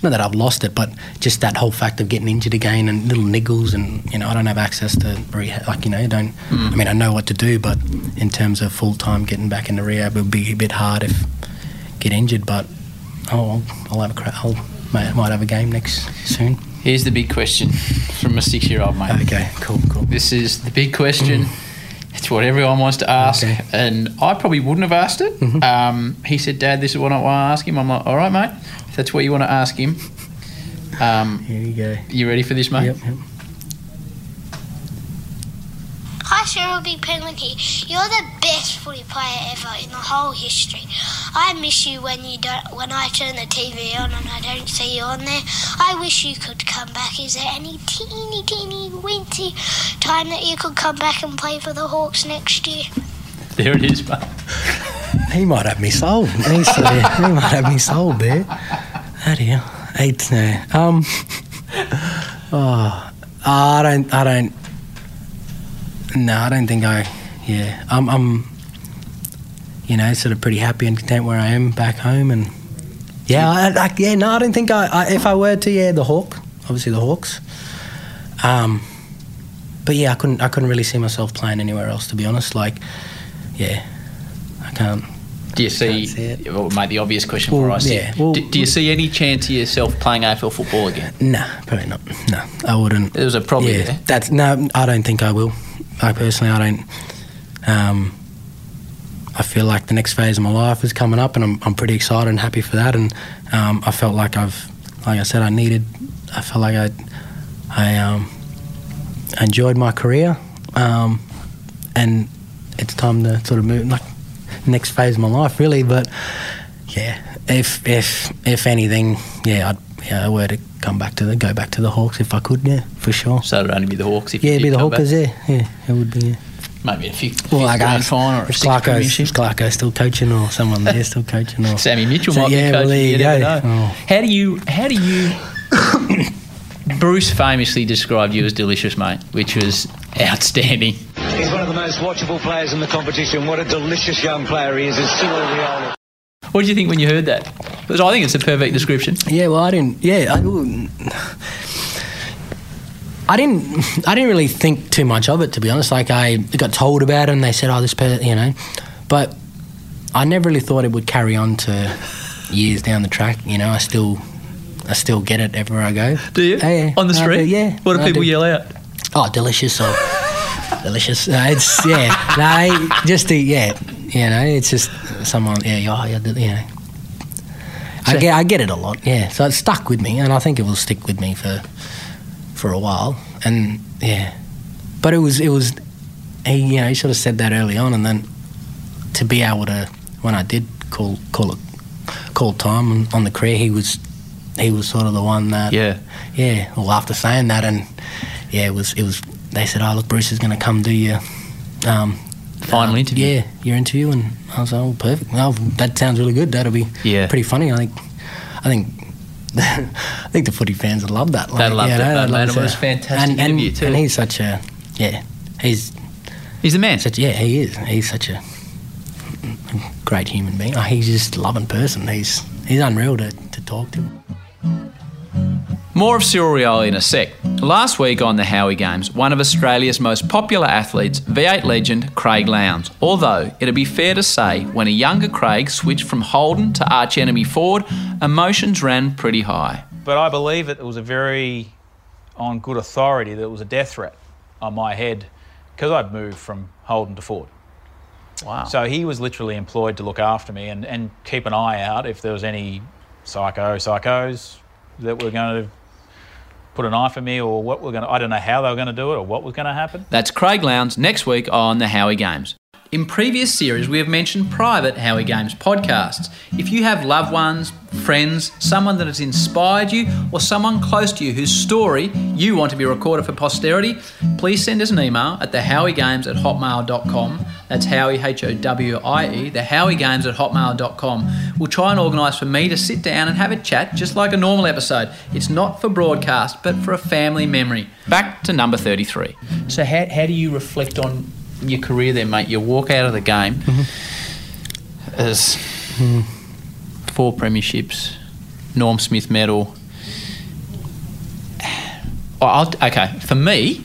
not that I've lost it, but just that whole fact of getting injured again and little niggles, and you know, I don't have access to rehab. Like you know, I don't. Mm. I mean, I know what to do, but in terms of full time getting back into rehab, it would be a bit hard if get injured. But oh, I'll, I'll have a cra- I'll might, might have a game next soon. Here's the big question from a six-year-old mate. Okay, cool, cool. This is the big question. It's what everyone wants to ask, and I probably wouldn't have asked it. Mm-hmm. Um, he said, "Dad, this is what I want to ask him." I'm like, "All right, mate. If that's what you want to ask him." Um, Here you go. You ready for this, mate? Yep, yep. Hi, Cyril Big Penguin here. You're the best footy player ever in the whole history. I miss you when you don't when I turn the TV on and I don't see you on there. I wish you could come back. Is there any teeny teeny wincy time that you could come back and play for the Hawks next year? There it is, mate. He might have me sold. He's, uh, he might have me sold there. How do you? Eight now. Um. Oh, I don't. I don't. No, I don't think I. Yeah, I'm. I'm. You know, sort of pretty happy and content where I am back home, and yeah, I, I, yeah. No, I don't think I, I. If I were to, yeah, the Hawk, obviously the Hawks. Um, but yeah, I couldn't. I couldn't really see myself playing anywhere else, to be honest. Like, yeah, I can't. Do you see? Well, mate, the obvious question for us. yeah, well- do, do you see any chance of yourself playing AFL football again? Nah, probably not. No, I wouldn't. It was a problem. yeah, there. That's no. I don't think I will. I personally, I don't. Um, I feel like the next phase of my life is coming up, and I'm I'm pretty excited and happy for that. And um, I felt like I've, like I said, I needed. I felt like I, I um, enjoyed my career, um, and it's time to sort of move like next phase of my life, really. But yeah, if if if anything, yeah, I'd yeah, I were to come back to the go back to the Hawks if I could, yeah, for sure. So it'd only be the Hawks if yeah, you it'd be the come back? Yeah, yeah, it would be. Yeah. Maybe a fifth, Well, fifth I grand guess final or a if sixth Clarko's, premiership. if Clarko's still coaching or someone there still coaching or Sammy Mitchell So, might yeah, be well, coaching. there you you go. Oh. How do you? How do you? Bruce famously described you as delicious, mate, which was outstanding. He's one of the most watchable players in the competition. What a delicious young player he is, is Cyril Rioli. What did you think when you heard that? Because I think it's a perfect description. Yeah, well, I didn't. Yeah, I, I didn't. I didn't really think too much of it, to be honest. Like I got told about it, and they said, "Oh, this person," you know, but I never really thought it would carry on to years down the track. You know, I still, I still get it everywhere I go. Do you? Yeah. On the street? yeah. What do I people do. yell out? Oh, delicious or delicious. No, it's yeah. No, just the yeah. You know, it's just someone. Yeah, yeah, you know. I get I get it a lot. Yeah, so it stuck with me, and I think it will stick with me for for a while. And yeah, but it was it was he you know he sort of said that early on, and then to be able to when I did call call it call time on, on the career, he was he was sort of the one that Yeah. yeah. Well, after saying that, and yeah, it was it was. They said, "Oh, look, Bruce is going to come do your um, Final um, interview. Yeah, your interview." And I was like, "Oh, perfect. Well, that sounds really good. That'll be Yeah. pretty funny. I think. I think." I think the footy fans would love that. They loved it, they'd mate, love mate. to It was a fantastic and, and, interview too. And he's such a yeah. He's he's the man. Such yeah, he is. He's such a great human being. Oh, he's just a loving person. He's he's unreal to, to talk to. More of Cyril Rioli in a sec. Last week on the Howie Games, one of Australia's most popular athletes, V8 legend Craig Lowndes. Although, it'd be fair to say, when a younger Craig switched from Holden to arch enemy Ford, emotions ran pretty high. But I believe it was a very, on good authority, that it was a death threat on my head because I'd moved from Holden to Ford. Wow. So he was literally employed to look after me and, and keep an eye out if there was any psycho psychos that were going to put a knife in me or what we're going to, I don't know how they were going to do it or what was going to happen. That's Craig Lowndes next week on the Howie Games. In previous series, we have mentioned private Howie Games podcasts. If you have loved ones, friends, someone that has inspired you, or someone close to you whose story you want to be recorded for posterity, please send us an email at thehowiegames at hotmail.com. That's Howie, H O W I E, thehowiegames at hotmail.com. We'll try and organise for me to sit down and have a chat just like a normal episode. It's not for broadcast, but for a family memory. Back to number 33. So, how, how do you reflect on your career then, mate? You walk out of the game mm-hmm. as mm-hmm. four premierships, Norm Smith medal, oh, I'll, okay, for me,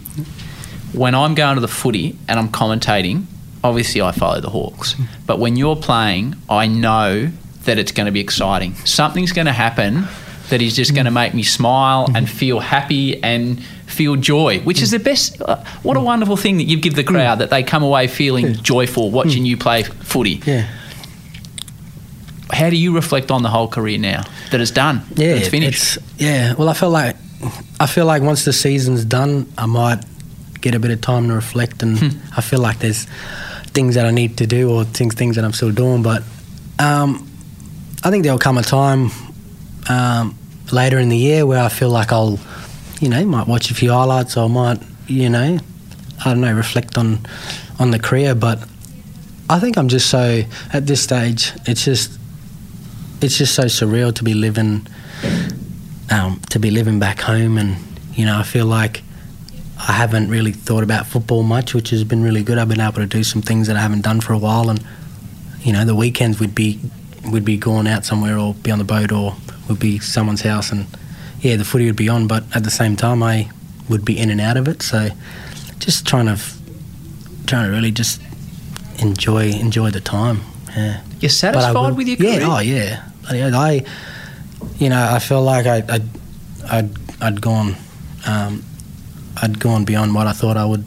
when I'm going to the footy and I'm commentating, obviously I follow the Hawks. Mm-hmm. But when you're playing, I know that it's going to be exciting. Something's going to happen that is just going to make me smile and feel happy and feel joy, which is the best. Uh, what a wonderful thing that you give the crowd that they come away feeling joyful watching you play footy. Yeah. How do you reflect on the whole career now that it's done? Yeah, it's finished. yeah. Well, I feel like I feel like once the season's done, I might get a bit of time to reflect, and Hmm. I feel like there's things that I need to do or things things that I'm still doing. But um, I think there'll come a time um, later in the year where I feel like I'll, you know, might watch a few highlights or might, you know, I don't know, reflect on on the career. But I think I'm just so at this stage. It's just it's just so surreal to be living um, to be living back home and you know I feel like I haven't really thought about football much which has been really good I've been able to do some things that I haven't done for a while and you know the weekends would be would be going out somewhere or be on the boat or would be someone's house and yeah the footy would be on but at the same time I would be in and out of it so just trying to trying to really just enjoy enjoy the time yeah You're satisfied would- with your yeah, career? oh yeah. I, you know, I feel like I, I, I'd, I'd gone, um, I'd gone beyond what I thought I would,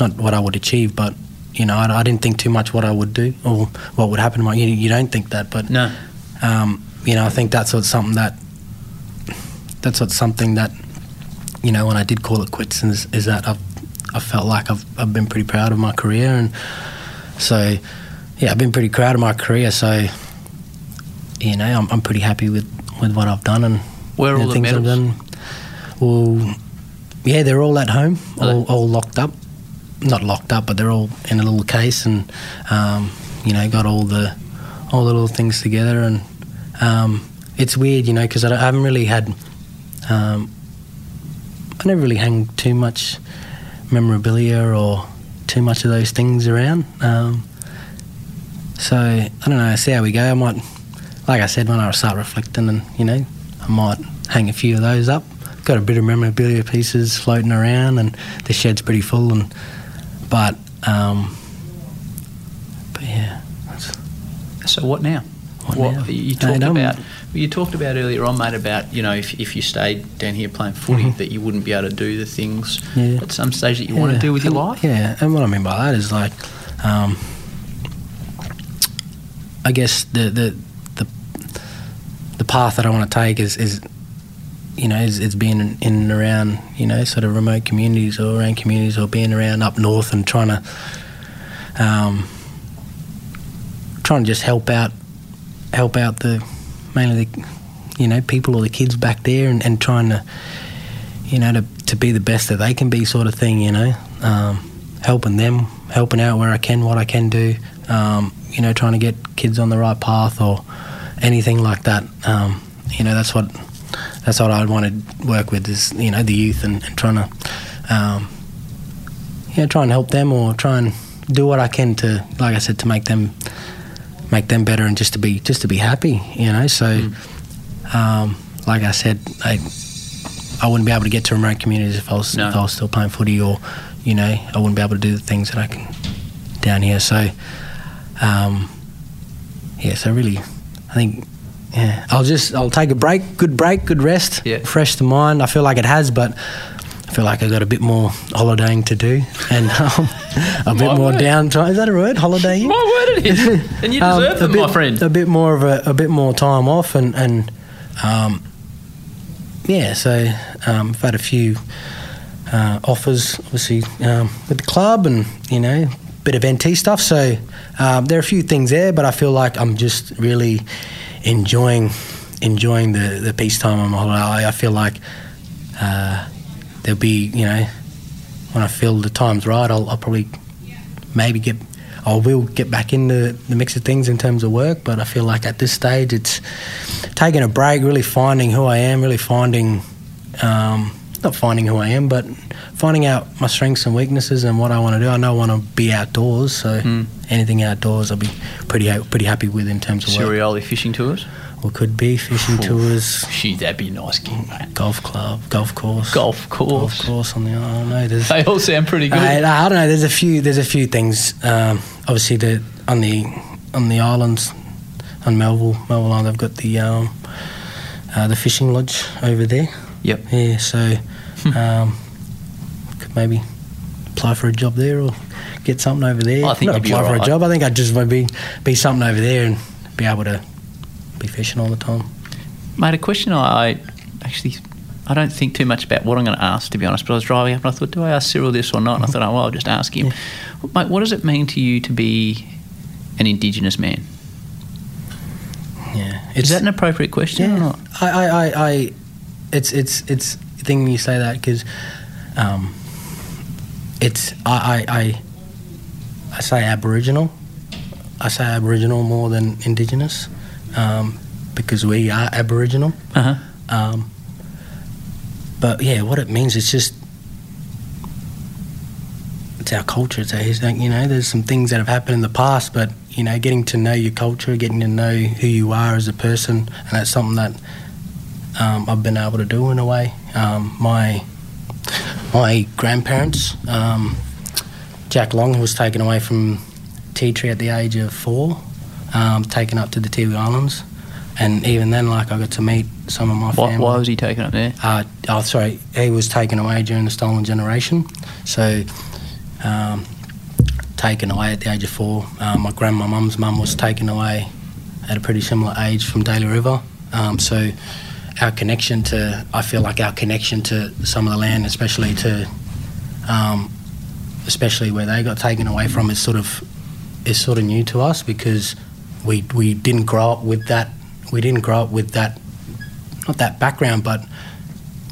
not what I would achieve, but you know, I, I didn't think too much what I would do or what would happen. You, you don't think that, but no. Um, you know, I think that's something that, that's what's something that, you know, when I did call it quits, is, is that I've, I felt like I've, I've been pretty proud of my career, and so yeah, I've been pretty proud of my career. So you know, I'm, I'm pretty happy with, with what I've done and Where are all the things I've medals? done. Well, yeah, they're all at home, all, all locked up. Not locked up, but they're all in a little case, and um, you know, got all the all the little things together. And um, it's weird, you know, because I, I haven't really had. Um, I never really hang too much memorabilia or too much of those things around. Um, so I don't know. See how we go. I might, like I said, when I start reflecting, and you know, I might hang a few of those up. Got a bit of memorabilia pieces floating around, and the shed's pretty full. And but, um, but yeah. So what now? What now? you talked don't- about? You talked about earlier on, mate, about you know if, if you stayed down here playing footy, Mhm. that you wouldn't be able to do the things Yeah. at some stage that you want to do with your life. Yeah, and what I mean by that is like, um, I guess the the the the path that I want to take is is you know is, is being in, in and around you know sort of remote communities or around communities or being around up north and trying to um, trying to just help out help out the mainly the you know people or the kids back there and, and trying to you know, to, to be the best that they can be, sort of thing, you know, um, helping them, helping out where I can, what I can do, um, you know, trying to get kids on the right path or anything like that. Um, you know, that's what that's what I'd want to work with is you know the youth and, and trying to, um, you know, try and help them or try and do what I can to, like I said, to make them make them better and just to be just to be happy, you know. So, um, like I said, I I wouldn't be able to get to remote communities if I was if I was still playing footy, or you know, I wouldn't be able to do the things that I can down here. So, um, yeah, so really, I think. Yeah, I'll just I'll take a break, good break, good rest, yeah. fresh the mind. I feel like it has, but feel like I got a bit more holidaying to do, and um, a bit My more word. downtime. Is that a word? Holidaying? My word, it is. and you Um, deserve a them, bit, my friend. A bit more of a, a bit more time off, and and um, yeah. So um, I've had a few uh, offers, obviously um, with the club, and you know, bit of NT stuff. So um, there are a few things there, but I feel like I'm just really enjoying enjoying the the peacetime on my holiday. I, I feel like uh, there'll be you know when I feel the time's right, I'll, I'll probably maybe get I will get back into the mix of things in terms of work, but I feel like at this stage it's taking a break, really finding who I am, really finding um, not finding who I am, but finding out my strengths and weaknesses and what I want to do. I know I want to be outdoors, so anything outdoors I'll be pretty pretty happy with in terms of work. Fishing tours. Or could be fishing tours. Gee, that'd be a nice gig, mate. Golf club, golf course, Golf course. golf course on the. I don't know. They all sound pretty good. I, I don't know. There's a few. There's a few things. Um, obviously, the on the on the islands, on Melville, Melville Island, they've got the um, uh, the fishing lodge over there. Yep. Yeah. So, um, could maybe apply for a job there or get something over there. I think Not apply for a job. I think I'd just maybe be something over there and be able to be fishing all the time. Mate, a question I, actually I don't think too much about what I'm going to ask, to be honest. But I was driving up and I thought, do I ask Cyril this or not? And I thought, oh, well, I'll just ask him. Mate, what does it mean to you to be an Indigenous man? Yeah, Is that an appropriate question or Yeah, not? I, I, I, I it's it's it's thing when you say that because, um, it's I, I I I say Aboriginal. I say Aboriginal more than Indigenous, um, because we are Aboriginal. Uh-huh. Um, but yeah, what it means is just it's our culture. It's our history. You know, there's some things that have happened in the past, but you know, getting to know your culture, getting to know who you are as a person, and that's something that um, I've been able to do in a way. Um, my my grandparents, um, Jack Long, was taken away from Ti Tree at the age of four, um, taken up to the Tiwi Islands, and even then, like I got to meet some of my Why, family. why was he taken up there? Uh, oh, sorry, he was taken away during the stolen generation. So, um, taken away at the age of four. Um, my grandma, mum's mum, was taken away at a pretty similar age from Daly River. Um, so, our connection to, I feel like our connection to some of the land, especially to, um, especially where they got taken away from, is sort of, is sort of new to us because we we didn't grow up with that. We didn't grow up with that not that background, but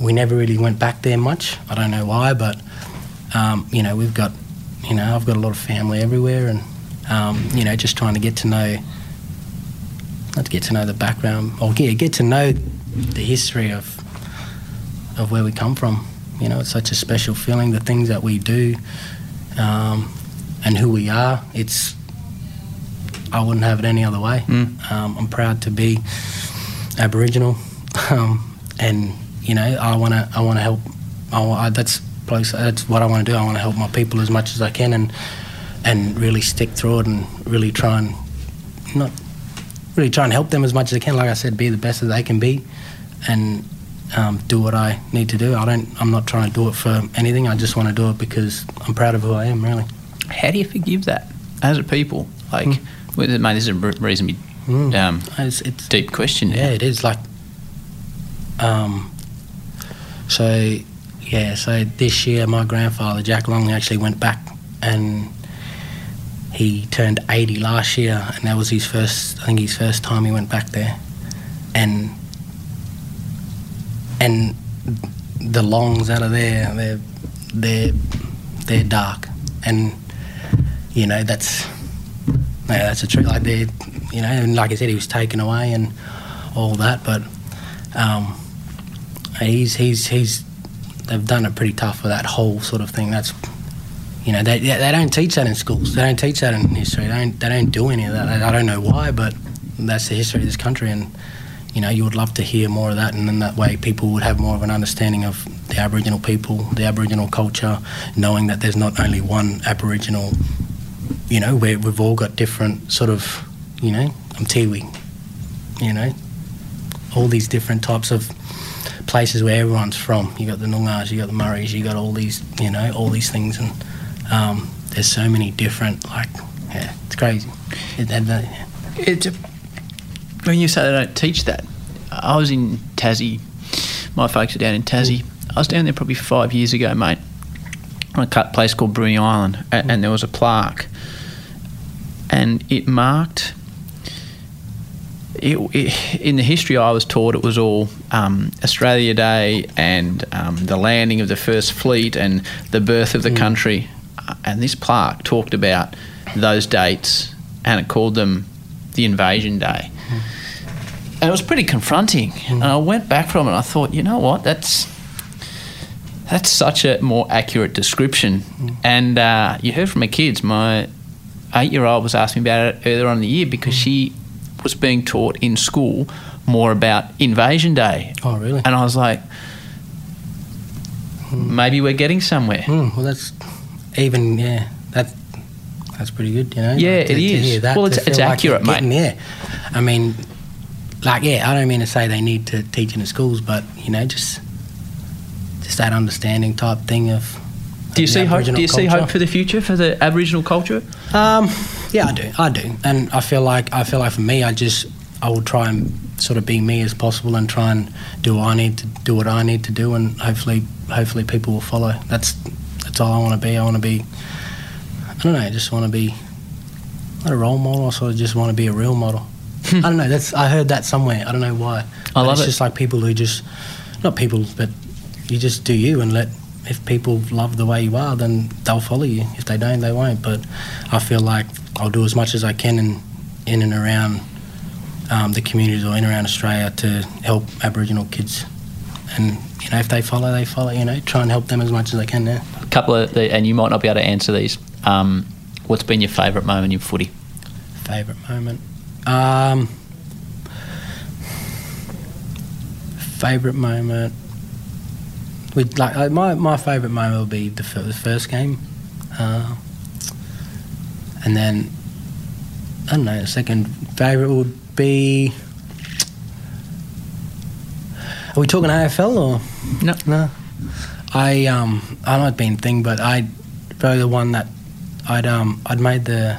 we never really went back there much. I don't know why, but um, you know, we've got, you know, I've got a lot of family everywhere, and um, you know, just trying to get to know, not to get to know the background, or yeah, get to know the history of of where we come from. You know, it's such a special feeling. The things that we do, um, and who we are. It's I wouldn't have it any other way. Um, I'm proud to be Aboriginal, um, and you know I want to I want to help. I, I, that's close. That's what I want to do. I want to help my people as much as I can, and and really stick through it, and really try and not really try and help them as much as I can. Like I said, be the best that they can be, and um, do what I need to do. I don't. I'm not trying to do it for anything. I just want to do it because I'm proud of who I am. Really. How do you forgive that as a people? Like, well, mate, this is a re- reasonably Mm. um, It's, it's deep question. now. Yeah, it is like. Um. So, yeah. So this year, my grandfather Jack Long actually went back, and he turned eighty last year, and that was his first. I think his first time he went back there, and and the longs out of there, they're they're they're dark, and you know that's yeah, that's a trick. Like they, you know, and like I said, he was taken away and all that. But um, he's he's he's they've done it pretty tough for that whole sort of thing. That's you know they they don't teach that in schools. They don't teach that in history. They don't they don't do any of that. I, I don't know why, but that's the history of this country. And you know, you would love to hear more of that, and then that way people would have more of an understanding of the Aboriginal people, the Aboriginal culture, knowing that there's not only one Aboriginal you know, where we've all got different sort of, you know, I'm Tiwi, you know, all these different types of places where everyone's from. You got the Noongars, you got the Murris, you got all these, you know, all these things, and um, there's so many different, like, yeah, it's crazy. It, and, uh, It's a, when you say they don't teach that, I was in Tassie. My folks are down in Tassie. I was down there probably five years ago, mate, on a place called Bruny Island, and, and there was a plaque, and it marked. It, it, in the history I was taught, it was all um, Australia Day and um, the landing of the first fleet and the birth of the country. Uh, And this plaque talked about those dates and it called them the invasion day. And it was pretty confronting. And I went back from it and I thought, you know what, that's that's such a more accurate description. And uh, you heard from my kids. My eight year old was asking me about it earlier on in the year because she was being taught in school more about Invasion Day. Oh, really? And I was like, maybe we're getting somewhere. Mm, well, that's even yeah. That that's pretty good, you know. Yeah, like, to, it hear that, Well, it's- it's like accurate, you're mate. Yeah, I mean, like yeah, I don't mean to say they need to teach in the schools, but you know, just just that understanding type thing of. Do you see hope? Do you see hope for the future for the Aboriginal culture? Um, yeah, I do. I do, and I feel like I feel like for me, I just I will try and sort of be me as possible and try and do what I need to do what I need to do, and hopefully, hopefully people will follow. That's that's all I want to be. I want to be. I don't know. I just want to be not a role model. I sort of just want to be a real model. I don't know. That's I heard that somewhere. I don't know why. I But love it's it. just like people who just not people, but you just do you and let. If people love the way you are, then they'll follow you. If they don't, they won't. But I feel like I'll do as much as I can in in and around um, the communities or in and around Australia to help Aboriginal kids. And you know, if they follow, they follow. You know, try and help them as much as I can. Yeah. A couple of, the, and you might not be able to answer these. Um, what's been your favourite moment in footy? Favorite moment. Um, favorite moment. We like uh, my my favorite moment will be the, the first game, uh, and then I don't know. The second favorite would be. Are we talking AFL or no? No. I um I know it's been thing, but I probably the one that I'd um I'd made the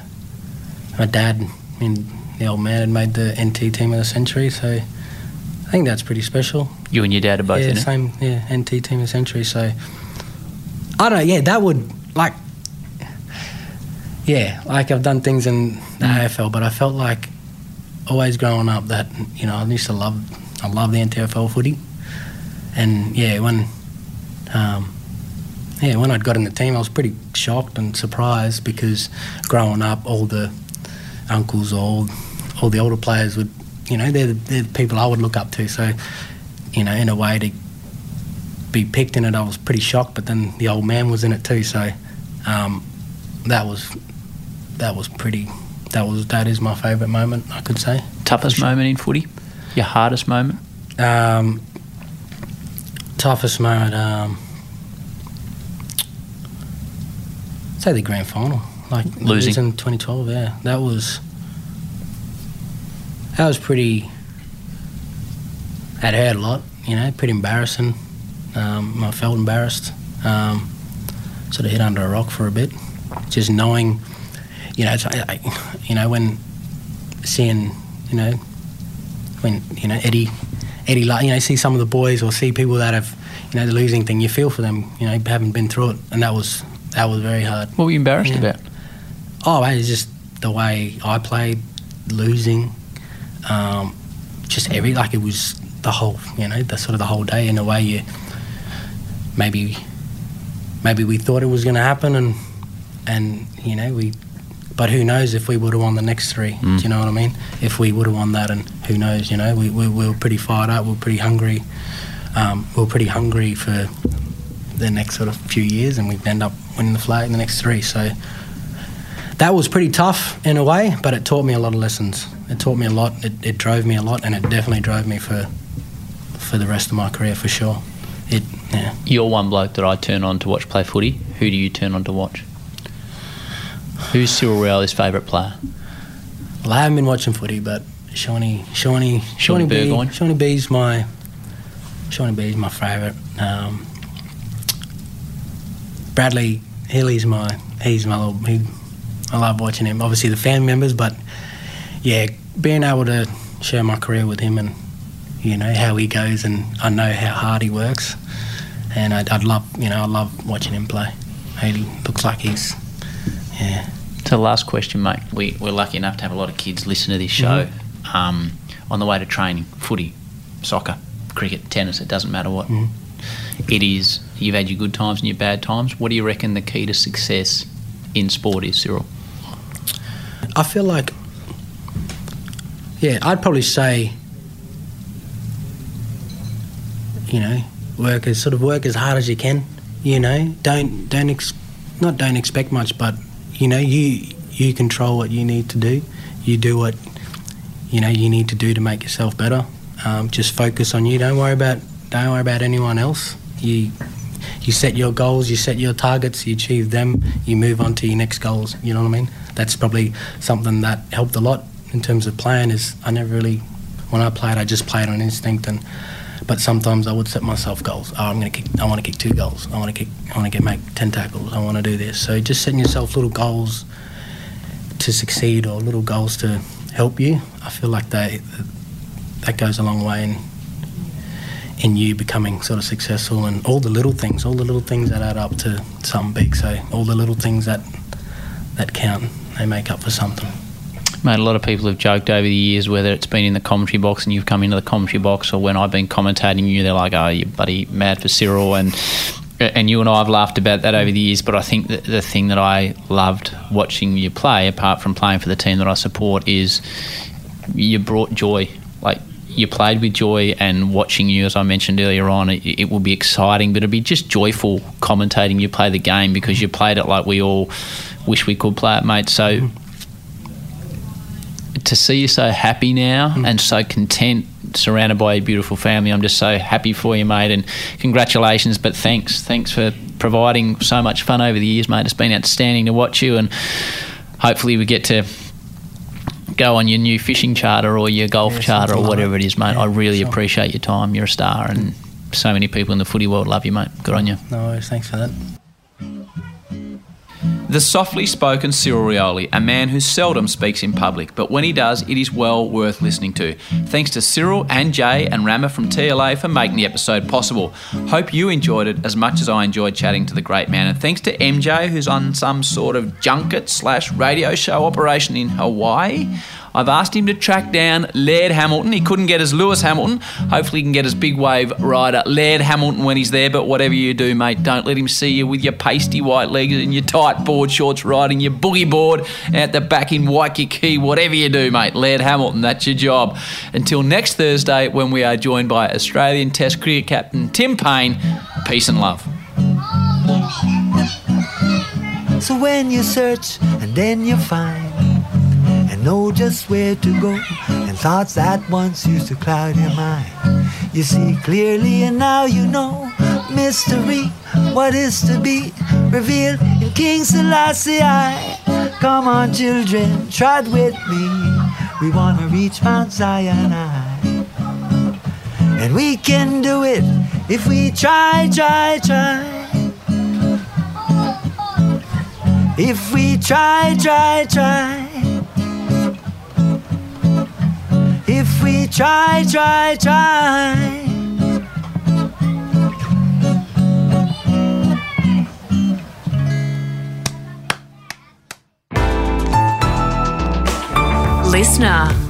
my dad mean the old man had made the NT team of the century, so I think that's pretty special. You and your dad are both yeah, in it. same yeah NT team of the century. So I don't know. Yeah, that would like yeah like I've done things in the Mm. AFL, but I felt like always growing up that you know I used to love I love the NTFL footy, and yeah when um, yeah when I'd got in the team I was pretty shocked and surprised because growing up all the uncles all all the older players would you know they're the, they're the people I would look up to so you know in a way to be picked in it I was pretty shocked but then the old man was in it too so um, that was that was pretty that was that is my favourite moment I could say Toughest moment in footy? Your hardest moment? um, toughest moment um, say the grand final like Losing. in 2012 yeah that was that was pretty that hurt a lot you know pretty embarrassing. Um, I felt embarrassed. Um, sort of hit under a rock for a bit. Just knowing you know it's, I, I- you know when seeing you know when you know Eddie Eddie like you know see some of the boys or see people that have you know the losing thing you feel for them you know haven't been through it. And that was that was very hard. What were you embarrassed Yeah. about? Oh, it's just the way I played, losing, um, just every like it was the whole, you know, the sort of the whole day in a way you maybe maybe we thought it was going to happen and and you know we but who knows if we would have won the next three Mm. do you know what I mean if we would have won that and who knows you know we, we, we were pretty fired up we were pretty hungry um, we were pretty hungry for the next sort of few years and we'd end up winning the flag in the next three so that was pretty tough in a way, but it taught me a lot of lessons. It taught me a lot. It, it drove me a lot, and it definitely drove me for for the rest of my career for sure. It yeah. You're one bloke that I turn on to watch play footy. Who do you turn on to watch? Who's Cyril Rioli's favourite player? Well, I haven't been watching footy, but Shawnee Shawnee Shawnee B, Burgoyne? Shawnee B's my Shawnee B's my favourite. Um, Bradley Healy's my he's my little he, I love watching him. Obviously the family members, but yeah, being able to share my career with him and you know how he goes, and I know how hard he works, and I'd, I'd love you know I love watching him play. He looks like he's yeah. So, last question, mate. We, we're lucky enough to have a lot of kids listen to this show Mm-hmm. um, on the way to training footy, soccer, cricket, tennis, it doesn't matter what. Mhm. It is, you've had your good times and your bad times. What do you reckon the key to success in sport is, Cyril? I feel like, yeah, I'd probably say, you know, work as sort of work as hard as you can. You know, don't don't ex- not don't expect much, but you know, you you control what you need to do. You do what you know you need to do to make yourself better. Um, just focus on you. Don't worry about don't worry about anyone else. You you set your goals, you set your targets, you achieve them, you move on to your next goals. You know what I mean? That's probably something that helped a lot in terms of playing. Is I never really when I played, I just played on instinct and. But sometimes I would set myself goals. Oh, I'm going to kick. I want to kick two goals. I want to kick. I want to get make ten tackles. I want to do this. So just setting yourself little goals to succeed or little goals to help you. I feel like they that goes a long way in in you becoming sort of successful and all the little things, all the little things that add up to something big. So all the little things that that count, they make up for something. Mate, a lot of people have joked over the years, whether it's been in the commentary box and you've come into the commentary box, or when I've been commentating you, they're like, "Oh, you buddy, mad for Cyril," and and you and I have laughed about that over the years. But I think that the thing that I loved watching you play, apart from playing for the team that I support, is you brought joy. Like you played with joy, and watching you, as I mentioned earlier on, it, it will be exciting, but it'll be just joyful commentating you play the game because you played it like we all wish we could play it, mate. So to see you so happy now mm. and so content, surrounded by a beautiful family, I'm just so happy for you, mate. And congratulations, but thanks, thanks for providing so much fun over the years, mate. It's been outstanding to watch you, and hopefully we get to go on your new fishing charter or your golf Yeah, charter or whatever it is, mate. Yeah, I really sure. appreciate your time. You're a star, and so many people in the footy world love you, mate. Good on you. No worries. Thanks for that. The softly spoken Cyril Rioli, a man who seldom speaks in public, but when he does, it is well worth listening to. Thanks to Cyril and Jay and Rama from TLA for making the episode possible. Hope you enjoyed it as much as I enjoyed chatting to the great man. And thanks to MJ, who's on some sort of junket slash radio show operation in Hawaii. I've asked him to track down Laird Hamilton. He couldn't get us Lewis Hamilton. Hopefully, he can get us big wave rider Laird Hamilton when he's there. But whatever you do, mate, don't let him see you with your pasty white legs and your tight board shorts riding your boogie board out the back in Waikiki. Whatever you do, mate, Laird Hamilton, that's your job. Until next Thursday, when we are joined by Australian Test cricket captain Tim Paine. Peace and love. So when you search and then you find know just where to go and thoughts that once used to cloud your mind, you see clearly and now you know mystery, what is to be revealed in King Selassie. Come on, children, trot with me. We want to reach Mount Sinai. And we can do it if we try, try, try. If we try, try, try. If we try, try, try. Listener.